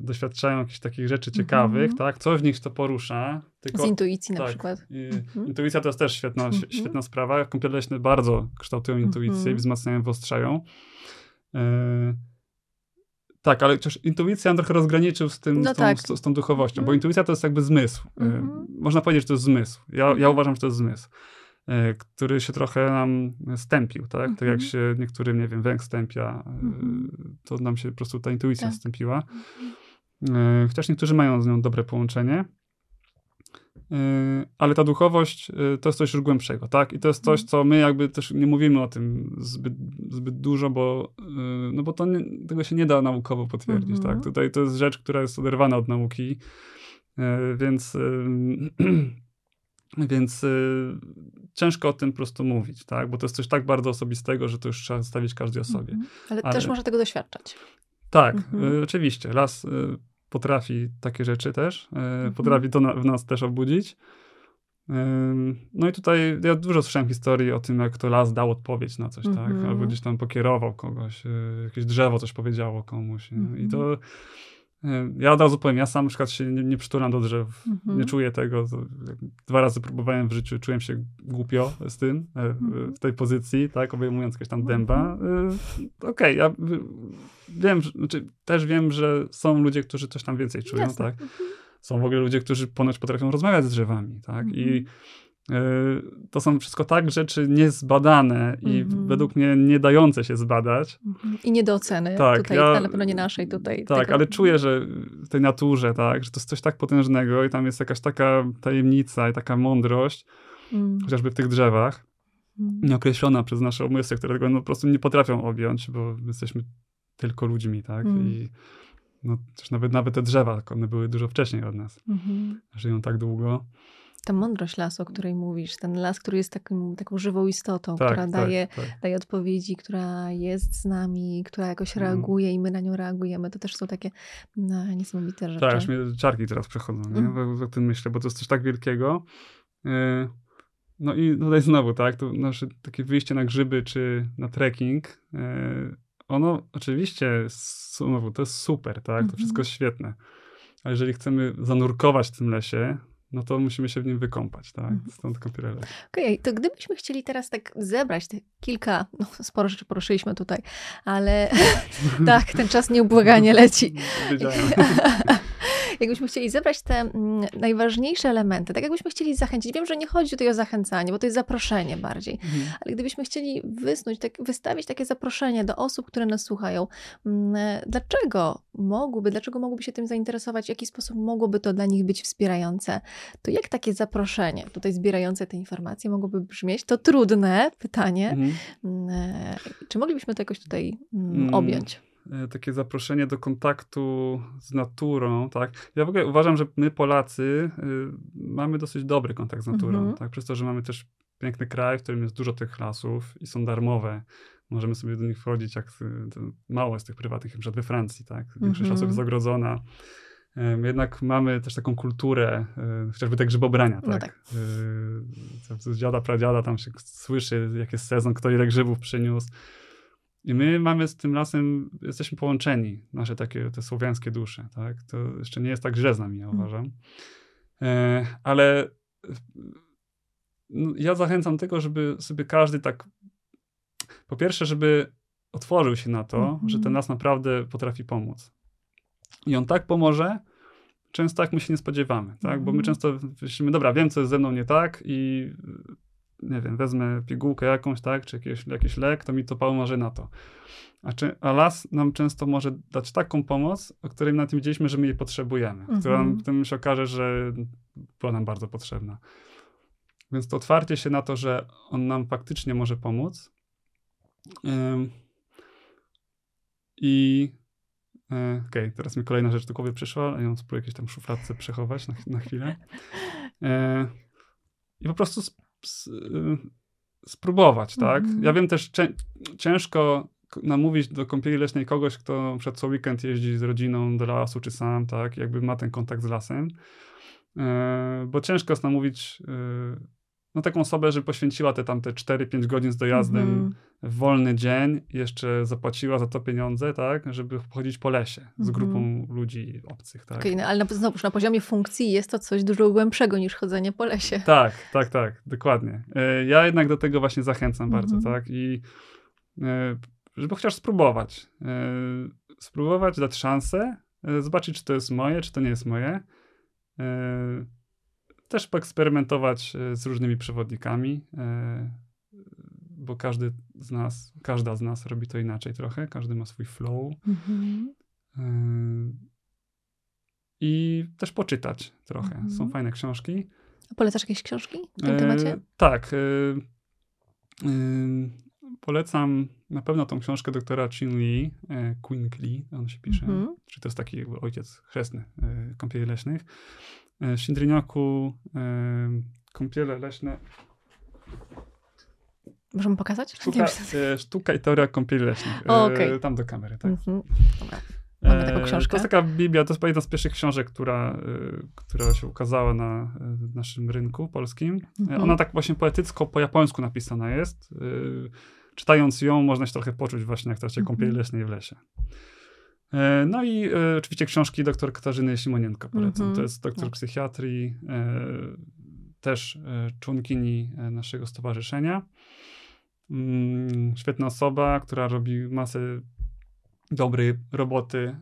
doświadczają jakichś takich rzeczy mhm. ciekawych, mm -hmm. tak, coś w nich to porusza. Tylko, Z intuicji tak, na przykład. I, mm -hmm. Intuicja to jest też świetna, mm -hmm. świetna sprawa. Kąpiele leśne bardzo kształtują intuicję i mhm. wzmacniają, wyostrzają. Tak, ale chociaż intuicja on trochę rozgraniczył z, tym, no z, tą, tak. z, z, tą duchowością, bo intuicja to jest jakby zmysł. Można powiedzieć, że to jest zmysł. Ja, ja uważam, że to jest zmysł. E, który się trochę nam stępił, tak? Mm -hmm. Tak jak mhm. się niektórym, nie wiem, węg stępia, mm -hmm. to nam się po prostu ta intuicja tak. stępiła. Mm -hmm. Chociaż niektórzy mają z nią dobre połączenie. Ale ta duchowość to jest coś już głębszego, tak? I to jest coś, mhm. co my jakby też nie mówimy o tym zbyt, zbyt dużo, bo, no bo to nie, tego się nie da naukowo potwierdzić, tak? Mhm. Tutaj to jest rzecz, która jest oderwana od nauki, więc [clears throat] Więc y, ciężko o tym po prostu mówić, tak? Bo to jest coś tak bardzo osobistego, że to już trzeba stawić każdej osobie. -hmm. Ale, Ale, też można tego doświadczać. Tak, mm -hmm. y, oczywiście. Las y, potrafi takie rzeczy też, mm -hmm. potrafi to na, w nas też obudzić. No i tutaj ja dużo słyszałem historii o tym, jak to las dał odpowiedź na coś, tak? Mhm. Albo gdzieś tam pokierował kogoś, y, jakieś drzewo coś powiedziało komuś. I mhm. to ja od razu powiem, ja sam na przykład się nie, nie przytulam do drzew, mhm. nie czuję tego. Dwa razy próbowałem w życiu, czułem się głupio z tym, e, mhm. w tej pozycji, tak, obejmując jakieś tam mhm. dęba. E, okej, okay, ja wiem, znaczy, też wiem, że są ludzie, którzy coś tam więcej czują, Jasne. tak. Mhm. Są w ogóle ludzie, którzy ponoć potrafią rozmawiać z drzewami, tak, i to są wszystko tak rzeczy niezbadane i mm według mnie nie dające się zbadać. -hmm. I nie do oceny tak, tutaj, ja, na pewno nie naszej tutaj. Tak, tego. ale czuję, że w tej naturze, tak, że to jest coś tak potężnego i tam jest jakaś taka tajemnica i taka mądrość, mm. chociażby w tych drzewach, mm. nieokreślona przez nasze umysły, które tego no, po prostu nie potrafią objąć, bo jesteśmy tylko ludźmi, tak, mm. i no, też nawet, nawet te drzewa, one były dużo wcześniej od nas, żyją tak długo. Ta mądrość lasu, o której mówisz, ten las, który jest takim, taką żywą istotą, tak, która tak, daje, tak. daje odpowiedzi, która jest z nami, która jakoś mhm. reaguje mm. i my na nią reagujemy, to też są takie no, niesamowite rzeczy. Tak, aż mnie czarki teraz przechodzą, nie? Mm. O, tym myślę, bo to jest coś tak wielkiego. E, no i tutaj znowu, tak, to nasze takie wyjście na grzyby czy na trekking, e, ono oczywiście, znowu, to jest super, tak? To Mhm. wszystko jest świetne. Ale jeżeli chcemy zanurkować w tym lesie, no to musimy się w nim wykąpać, tak? Mhm. Stąd kąpiele les. Okej, to gdybyśmy chcieli teraz tak zebrać te kilka, no sporo rzeczy poruszyliśmy tutaj, ale [laughs] [laughs] tak, ten czas nieubłaganie leci. [laughs] Jakbyśmy chcieli zebrać te mm, najważniejsze elementy, tak jakbyśmy chcieli zachęcić, wiem, że nie chodzi tutaj o zachęcanie, bo to jest zaproszenie bardziej, Mhm. ale gdybyśmy chcieli wysnuć, tak, wystawić takie zaproszenie do osób, które nas słuchają, mm, dlaczego mogłyby, dlaczego mogłyby się tym zainteresować, w jaki sposób mogłoby to dla nich być wspierające, to jak takie zaproszenie, tutaj zbierające te informacje mogłoby brzmieć? To trudne pytanie. Mhm. Mm, e, Czy moglibyśmy to jakoś tutaj objąć? E, takie zaproszenie do kontaktu z naturą, tak. Ja w ogóle uważam, że my Polacy y, mamy dosyć dobry kontakt z naturą, Mhm. tak, przez to, że mamy też piękny kraj, w którym jest dużo tych lasów i są darmowe. Możemy sobie do nich wchodzić, jak mało jest tych prywatnych, przykład we Francji, tak. Większość Mhm. lasów jest zagrodzona. Jednak mamy też taką kulturę, y, chociażby tak grzybobrania, No tak. tak. Y, z dziada, pradziada tam się słyszy, jak jest sezon, kto ile grzybów przyniósł. I my mamy z tym lasem, jesteśmy połączeni, nasze takie te słowiańskie dusze, tak? To jeszcze nie jest tak źle z nami, ja Mm. uważam. E, ale no, ja zachęcam tego, żeby sobie każdy tak, po pierwsze, żeby otworzył się na to, Mhm. że ten las naprawdę potrafi pomóc. I on tak pomoże, często jak my się nie spodziewamy, tak? Bo my Mhm. często myślimy, dobra, wiem, co jest ze mną nie tak i nie wiem, wezmę pigułkę jakąś, tak, czy jakieś, jakiś lek, to mi to pomoże na to. A, czy, a las nam często może dać taką pomoc, o której na tym wiedzieliśmy, że my jej potrzebujemy, która nam Mhm. się okaże, że była nam bardzo potrzebna. Więc to otwarcie się na to, że on nam faktycznie może pomóc. Ym, I e, okej, teraz mi kolejna rzecz do głowy przyszła, a ja ją spróbuję jakieś tam szufladce przechować na, na chwilę. E, I po prostu spróbować, tak? Mhm. Ja wiem też, cię, ciężko namówić do kąpieli leśnej kogoś, kto przed co weekend jeździ z rodziną do lasu czy sam, tak? Jakby ma ten kontakt z lasem. E, bo ciężko jest namówić e, no, taką osobę, żeby poświęciła te tam te 4-5 godzin z dojazdem Mhm. w wolny dzień, jeszcze zapłaciła za to pieniądze, tak? Żeby chodzić po lesie z Mhm. grupą ludzi obcych, tak? Okej, no, ale na, znowuż na poziomie funkcji jest to coś dużo głębszego niż chodzenie po lesie. Tak, tak, tak, dokładnie. E, Ja jednak do tego właśnie zachęcam bardzo, Mhm. tak? I e, żeby chociaż spróbować. E, Spróbować, dać szansę, zobaczyć, czy to jest moje, czy to nie jest moje. Też poeksperymentować e, z różnymi przewodnikami, e, bo każdy z nas, każda z nas robi to inaczej trochę, każdy ma swój flow. Mhm. E, I też poczytać trochę. Mhm. Są fajne książki. A Polecasz jakieś książki w tym E, temacie? Tak. e, e, polecam na pewno tą książkę doktora Chin Lee, e, Quinkly, on się pisze. Mhm. Czy to jest taki ojciec chrzestny kąpieli leśnych. E, Shindrynioku, e, kąpiele leśne, Możemy pokazać? sztuka, e, sztuka i teoria kąpieli leśnych. E, O, okej. Tam do kamery, tak. Mhm. Dobra. Mamy taką E, książkę. To jest taka Biblia, to jest jedna z pierwszych książek, która, e, która się ukazała na e, naszym rynku polskim. E, Mhm. Ona tak właśnie poetycko, po japońsku napisana jest. E, Czytając ją, można się trochę poczuć właśnie jak w trakcie Mhm. kąpieli leśnej w lesie. E, No i e, oczywiście książki dr Katarzyny Simonienko polecam. Mhm. To jest doktor Tak. psychiatrii, e, też członkini naszego stowarzyszenia. Mm, Świetna osoba, która robi masę dobrej roboty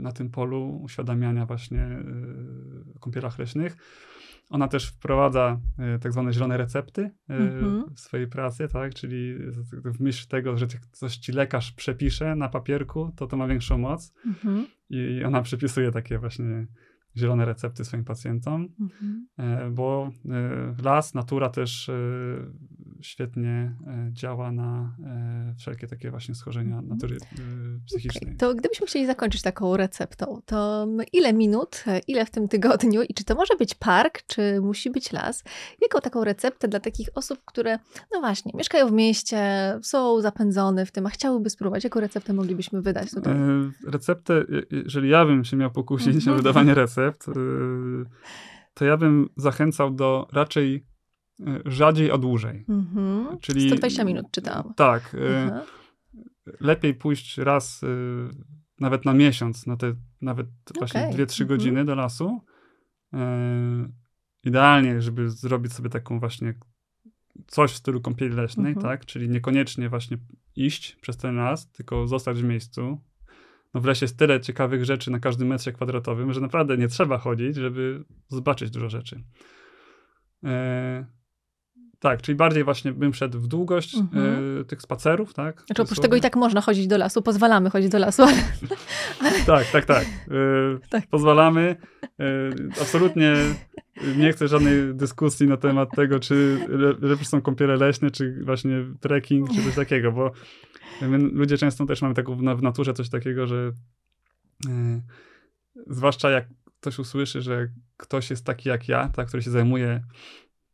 na tym polu uświadamiania właśnie kąpielach leśnych. Ona też wprowadza e, tak zwane zielone recepty e, Mhm. w swojej pracy, tak? Czyli w myśl tego, że coś ci lekarz przepisze na papierku, to to ma większą moc Mhm. i ona przepisuje takie właśnie zielone recepty swoim pacjentom, Mhm. e, bo las, natura też świetnie e, działa na e, wszelkie takie właśnie schorzenia Mhm. natury e, psychicznej. Okej, To gdybyśmy chcieli zakończyć taką receptą, to ile minut, ile w tym tygodniu i czy to może być park, czy musi być las? Jaką taką receptę dla takich osób, które, no właśnie, mieszkają w mieście, są zapędzone w tym, a chciałyby spróbować? Jaką receptę moglibyśmy wydać tutaj? Receptę, je- jeżeli ja bym się miał pokusić Mhm. o wydawanie recept, to ja bym zachęcał do raczej rzadziej, a dłużej. Mhm. czyli- 120 minut czytałam. Tak. e, lepiej pójść raz, y, nawet na miesiąc, na te nawet właśnie Okej. 2-3 Mhm. godziny do lasu. Idealnie, żeby zrobić sobie taką właśnie coś w stylu kąpieli leśnej, Mhm. tak? Czyli niekoniecznie właśnie iść przez ten las, tylko zostać w miejscu. No w lesie jest tyle ciekawych rzeczy na każdym metrze kwadratowym, że naprawdę nie trzeba chodzić, żeby zobaczyć dużo rzeczy. E, tak, czyli bardziej właśnie bym szedł w długość Mhm. e, tych spacerów, tak? Znaczy oprócz tego i tak można chodzić do lasu, pozwalamy chodzić do lasu, ale [laughs] Tak, tak, tak. E, [laughs] Tak. Pozwalamy. E, absolutnie nie chcę żadnej dyskusji na temat tego, czy le- lepsze są kąpiele leśne, czy właśnie trekking, czy coś takiego, bo my ludzie często też mamy taką w, na- w naturze coś takiego, że zwłaszcza jak ktoś usłyszy, że ktoś jest taki jak ja, tak, który się zajmuje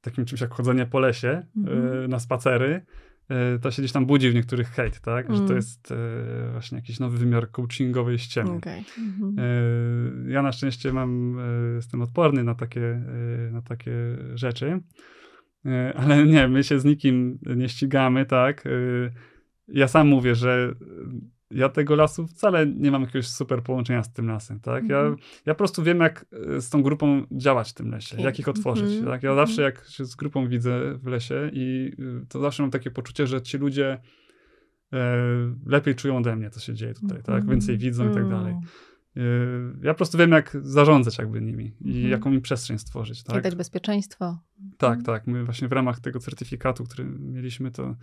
takim czymś jak chodzenie po lesie Mhm. e, na spacery, e, to się gdzieś tam budzi w niektórych hejt, tak? Że to Mm. jest e, właśnie jakiś nowy wymiar coachingowej ściemy. Okej. Mhm. Ja na szczęście mam, jestem odporny na takie, na takie rzeczy, ale nie, my się z nikim nie ścigamy, tak. Ja sam mówię, że ja tego lasu wcale nie mam jakiegoś super połączenia z tym lasem, tak. Ja, Mhm. ja po prostu wiem, jak e, z tą grupą działać w tym lesie, jak ich otworzyć, Mhm. tak. Ja zawsze jak się z grupą widzę w lesie i y, to zawsze mam takie poczucie, że ci ludzie e, lepiej czują ode mnie, co się dzieje tutaj, tak, więcej widzą i tak dalej. Yy, Ja po prostu wiem, jak zarządzać jakby nimi i Mhm. jaką im przestrzeń stworzyć, I tak? dać bezpieczeństwo. Tak, tak. My właśnie w ramach tego certyfikatu, który mieliśmy, to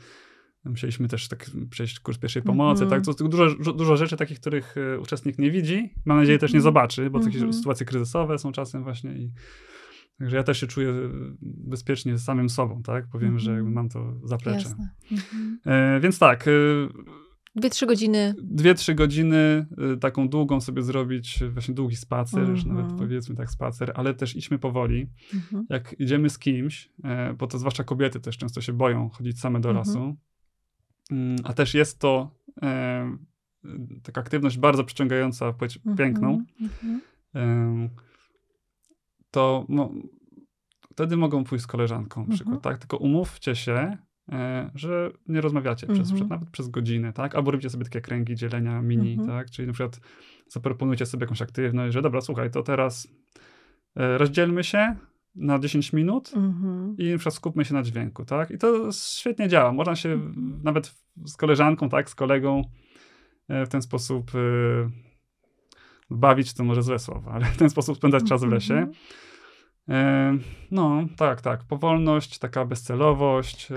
musieliśmy też tak przejść kurs pierwszej pomocy, Mhm. tak? To dużo, dużo rzeczy takich, których e, uczestnik nie widzi, mam nadzieję też nie Mhm. zobaczy, bo takie Mhm. sytuacje kryzysowe są czasem właśnie i Także ja też się czuję e, bezpiecznie z samym sobą, tak? Powiem, że Mhm. mam to zaplecze. Mhm. E, więc tak, e, Dwie, trzy godziny. dwie, trzy godziny, y, taką długą sobie zrobić, właśnie długi spacer, już Mhm. nawet powiedzmy tak spacer, ale też idźmy powoli. Mhm. Jak idziemy z kimś, e, bo to zwłaszcza kobiety też często się boją chodzić same do Mhm. lasu, Mm, a też jest to e, taka aktywność bardzo przyciągająca płeć piękną, Mhm. e, to mo, wtedy mogą pójść z koleżanką na Mhm. przykład, tak? Tylko umówcie się, e, że nie rozmawiacie przez, Mhm. nawet przez godzinę, tak? Albo róbcie sobie takie kręgi dzielenia mini, Mhm. tak? Czyli na przykład zaproponujcie sobie jakąś aktywność, że dobra, słuchaj, to teraz e, rozdzielmy się na 10 minut Mhm. i na przykład skupmy się na dźwięku, tak? I to świetnie działa. Można się Mhm. nawet z koleżanką, tak, z kolegą e, w ten sposób e, bawić, to może złe słowo, ale w ten sposób spędzać czas w lesie. Mhm. E, No, tak, tak. Powolność, taka bezcelowość,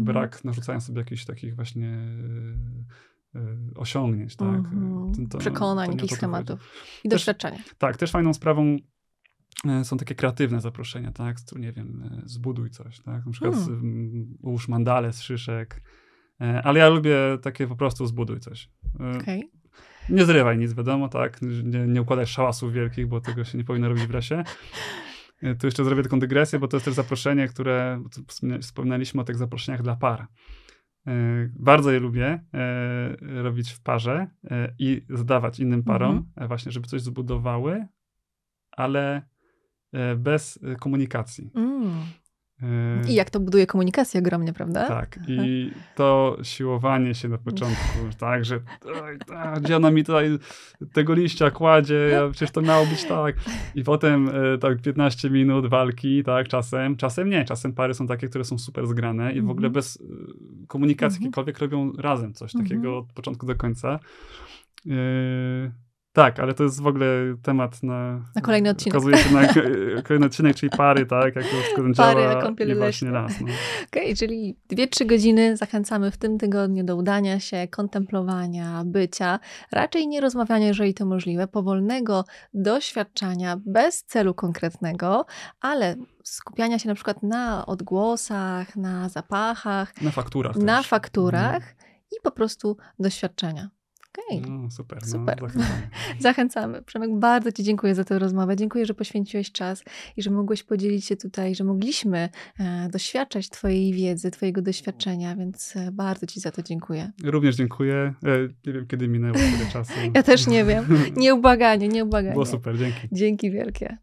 brak narzucania sobie jakichś takich właśnie osiągnięć, tak? To- Przekonań, jakichś schematów. I Też- doświadczenia. Tak, też fajną sprawą są takie kreatywne zaproszenia, tak? Tu nie wiem, e, zbuduj coś, tak? Na przykład Hmm. mm, ułóż mandale z szyszek. E, Ale ja lubię takie po prostu zbuduj coś. E, Okej. Nie zrywaj nic, wiadomo, tak? Nie, nie układaj szałasów wielkich, bo tego się nie powinno robić w lesie. E, Tu jeszcze zrobię taką dygresję, bo to jest też zaproszenie, które wspominaliśmy o tych zaproszeniach dla par. E, Bardzo je lubię e, robić w parze e, i zdawać innym parom, e, właśnie, żeby coś zbudowały, ale e, bez e, komunikacji. Mm. E, I jak to buduje komunikację ogromnie, prawda? tak, i to siłowanie się na początku, tak, że "Oj, a, gdzie ona mi tutaj tego liścia kładzie, ja, przecież to miało być tak. I potem e, tak 15 minut walki, tak, czasem, czasem nie, czasem pary są takie, które są super zgrane i w ogóle Mhm. bez e, komunikacji Mhm. jakiejkolwiek robią razem coś Mhm. takiego od początku do końca. E, tak, ale to jest w ogóle temat na... Na kolejny odcinek. Okazuje się na [laughs] kolejny odcinek, czyli pary, tak, jak to wszystko Pary, działa właśnie leśne. las. No. [laughs] Okej, czyli dwie, trzy godziny zachęcamy w tym tygodniu do udania się, kontemplowania, bycia, raczej nie rozmawiania, jeżeli to możliwe, powolnego doświadczania bez celu konkretnego, ale skupiania się na przykład na odgłosach, na zapachach, Na fakturach na też. fakturach i po prostu doświadczenia. Okej, No, super. Super. No, zachęcamy. [laughs] zachęcamy. Przemek, bardzo Ci dziękuję za tę rozmowę. Dziękuję, że poświęciłeś czas i że mogłeś podzielić się tutaj, że mogliśmy e, doświadczać Twojej wiedzy, Twojego doświadczenia, więc e, bardzo Ci za to dziękuję. Również dziękuję. E, Nie wiem, kiedy minęło tyle czasu. Ja też nie wiem. [laughs] Nieubłaganie, nieubłaganie. Było super, dzięki. Dzięki wielkie.